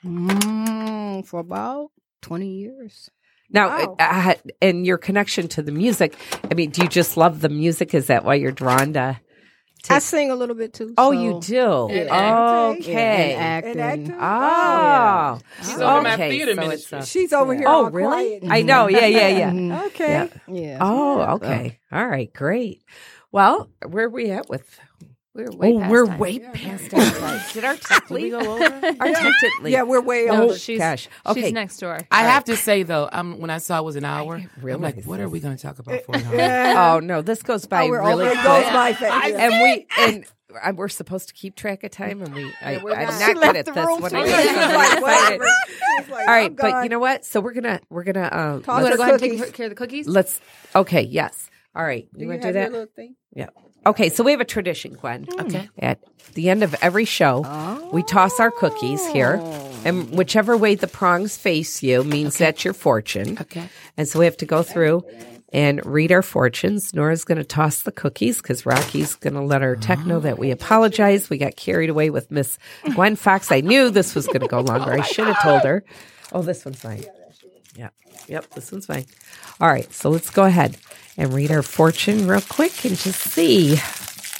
S10: Mm, for about twenty years.
S8: Now,
S4: Wow.
S8: uh, and your connection to the music. I mean, do you just love the music? Is that why you're drawn to
S10: I sing a little bit too.
S8: Oh,
S10: so-
S8: you do.
S10: Yeah.
S8: Okay.
S10: And acting.
S4: acting?
S8: Oh,
S9: She's over my theater
S8: so
S9: ministry.
S8: a-
S4: She's over here.
S8: Oh,
S4: all
S8: really?
S4: quiet.
S8: I know. Yeah, yeah, yeah.
S4: Okay.
S10: Yeah.
S8: Oh, okay. All right, great. Well, where are we at with?
S6: We're way
S8: oh,
S6: past
S8: we're
S6: time.
S8: way past our time. Did our tech leave? Our tech didn't leave.
S4: Yeah, we're way
S7: No,
S4: over.
S7: she's,
S8: gosh. Okay.
S7: she's next door.
S9: I have to say though, um, when I saw it was an hour, I'm like, what are we going to talk about for an hour?
S8: Oh no, this goes by
S4: Oh, we're
S8: really quick.
S4: Goes by fast.
S8: And we and uh, we're supposed to keep track of time, and we I,
S4: we're
S8: I'm
S4: not.
S8: not
S4: She
S8: good at this. When I
S4: She's
S8: get somebody
S4: like,
S8: excited.
S4: like,
S8: All right,
S4: I'm
S8: but you know what? So we're gonna we're gonna uh,
S4: Toss
S7: You
S8: let's,
S7: want to go ahead and take care of the cookies?
S8: let's okay. Yes. All right.
S4: Do
S8: You
S4: you
S8: want to do that? Yeah. Okay, so we have a tradition, Gwen. Hmm.
S9: Okay.
S8: At the end of every show, we toss our cookies here, oh. and whichever way the prongs face you means that's your fortune.
S9: Okay.
S8: And so we have to go through and read our fortunes. Nora's going to toss the cookies because Rocky's going to let our tech know that we oh. apologize. We got carried away with Miss Gwen Foxx. I knew this was going to go oh longer. I should have told her. Oh, this one's fine. Yep. Yep. This one's fine. All right. So let's go ahead and read our fortune real quick and just see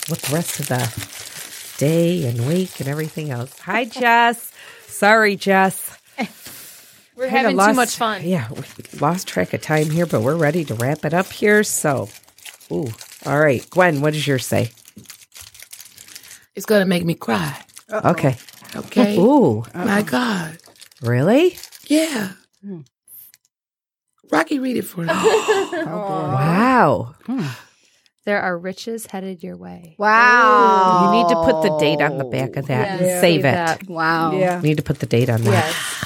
S8: what the rest of the day and week and everything else. Hi, Jess. Sorry, Jess.
S7: We're
S8: Kinda
S7: having too much fun.
S8: Yeah, we lost track of time here, but we're ready to wrap it up here. So, ooh, all right, Gwen, what does yours say?
S9: It's going to make me cry.
S8: Okay.
S9: Okay.
S8: Ooh,
S9: My God.
S8: really?
S9: Yeah. Hmm. Rocky, read it for me.
S8: Wow. Hmm.
S7: There are riches headed your way.
S10: Wow.
S8: You need to put the date on the back of that and
S7: Yeah.
S8: save it.
S7: that.
S10: Wow.
S4: Yeah.
S8: You need to put the date on that.
S7: Yes.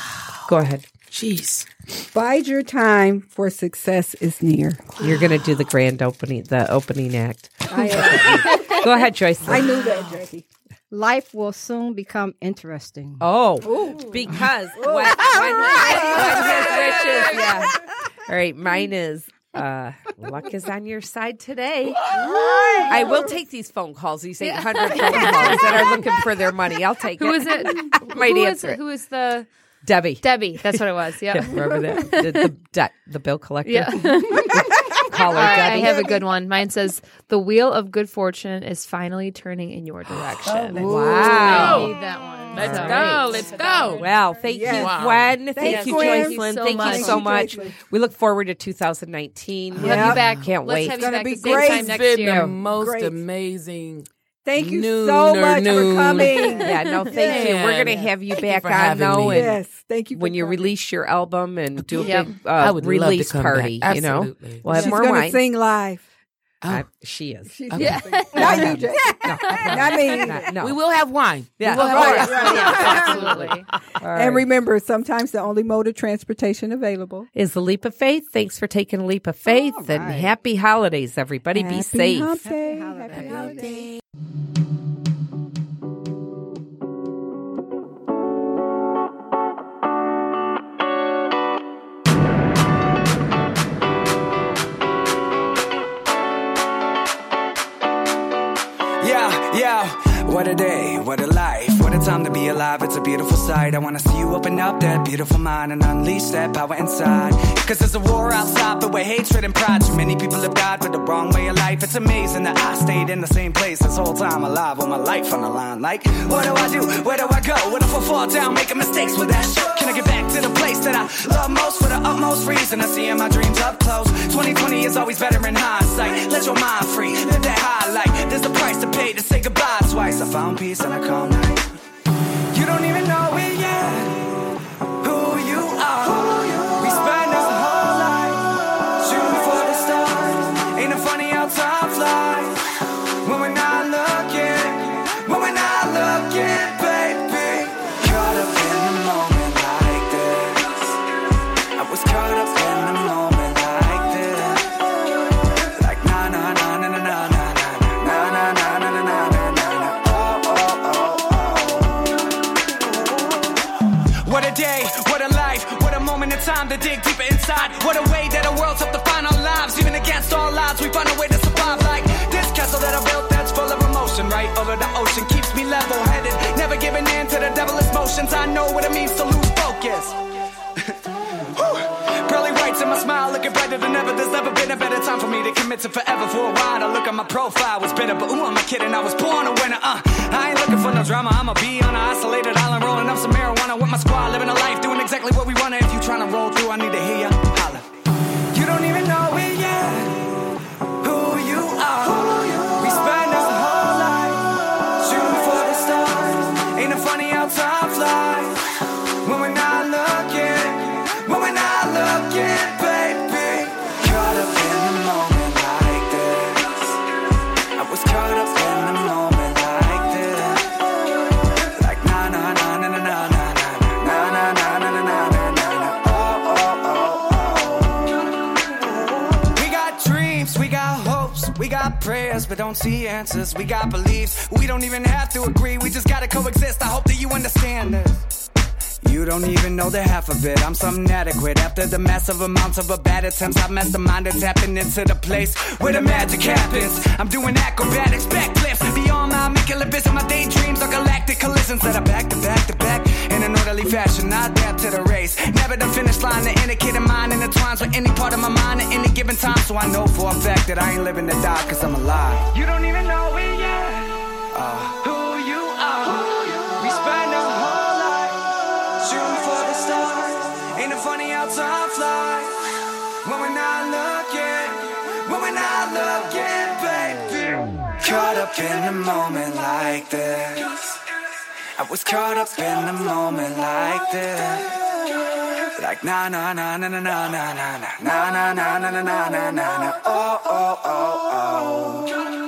S8: Go ahead.
S9: Jeez.
S4: Bide your time, for success is near.
S8: You're going to do the grand opening, the opening act.
S4: I,
S8: Go ahead, Joyce.
S4: I knew that, Jackie.
S10: Life will soon become interesting.
S8: Oh, because riches. Yeah. All right, mine is uh, luck is on your side today. I will take these phone calls. These 800 phone calls that are looking for their money. I'll take
S7: Who
S8: it.
S7: is it?
S8: Might
S7: who, is,
S8: answer it.
S7: who is the
S8: Debbie.
S7: Debbie? That's what it was. Yeah.
S8: Remember that? The, the, debt- the bill collector?
S7: Yeah.
S8: Call her
S7: I have a good one. Mine says, "The wheel of good fortune is finally turning in your oh, direction."
S8: Wow.
S7: I need that one.
S9: Let's
S7: So-
S9: go. Let's go.
S8: Wow. Thank
S4: Yes.
S8: you,
S9: Wow.
S8: Gwen. Thank
S4: Thanks,
S8: you,
S4: Gwen.
S8: Joycelyn.
S7: Thank you so
S8: Thank
S7: much.
S8: you so much.
S4: you,
S8: We look forward to 2019.
S7: We'll have you back.
S8: Can't
S7: Let's
S8: wait.
S7: have
S4: It's
S7: you
S4: gonna
S7: back
S4: be
S7: the same
S4: great.
S7: time
S9: It's
S7: next
S9: been
S7: year.
S9: the most
S4: Great.
S9: amazing.
S4: Thank you
S9: Noon
S4: so much
S9: noon.
S4: for coming.
S8: Yeah, no, thank you. We're going to have you
S9: Thank
S8: back
S9: for
S8: on
S9: having
S8: though.
S9: me.
S8: And
S4: Yes, thank you. For
S8: when you
S4: coming.
S8: release your album and do a
S7: Yep.
S8: big uh,
S9: I would love to
S8: release
S9: come back.
S8: party, you know,
S9: Absolutely.
S8: we'll have
S4: she's
S8: more
S4: gonna
S8: wine.
S4: sing live.
S8: I- oh. she is.
S4: She's
S9: Okay.
S4: gonna. Not you, Jackie. Not me.
S8: Not- no.
S9: We will have wine.
S8: Yeah.
S9: We will have
S4: Right,
S9: wine.
S7: Yeah, absolutely.
S8: All right.
S4: And remember, sometimes the only mode of transportation available.
S8: is the leap of faith. Thanks for taking a leap of faith and happy holidays, everybody. Be
S4: Happy
S8: safe.
S4: Hump Day.
S10: holidays.
S4: Happy holidays.
S5: What a day, what a life, what a time to be alive. It's a beautiful sight. I wanna see you open up that beautiful mind and unleash that power inside. Cause there's a war outside filled with hatred and pride. Too many people have died with the wrong way of life. It's amazing that I stayed in the same place this whole time alive with my life on the line. Like, what do I do? Where do I go? What if I fall down making mistakes with that shit? Can I get back to the place that I love most for the utmost reason? I see in my dreams up close. 2020 is always better in hindsight. Let your mind free, live that highlight. There's a price to pay to say goodbye twice. I found peace and a calm night. You don't even know devil's motions. I know what it means to lose focus. Pearly whites in my smile, looking brighter than ever. There's never been a better time time for me to commit to forever. For a while, I look at my profile was bitter, but ooh, I'm a kid and I was born a winner. Uh, I ain't looking for no drama. I'ma be on an isolated island, rolling up some marijuana with my squad, living a life, doing exactly what we wanna. If you tryna roll don't see answers. We got beliefs, we don't even have to agree. We just gotta coexist. I hope that you understand this. You don't even know the half of it. I'm something adequate. After the massive amounts of a bad attempts, I've masterminded tapping into the place where the magic happens. I'm doing acrobatics, backflips, beyond my immaculate vision. My daydreams are galactic collisions that are back to back to back in an orderly fashion. I adapt to the race. Never the finish line, the indicator mind intertwines with any part of my mind at any given time. So I know for a fact that I ain't living to die, cause I'm alive. You don't even know it yet. Uh, Caught up in the moment like this. I was caught up in the moment like this. Like na na na na na na na na na na na na na na na na oh oh oh oh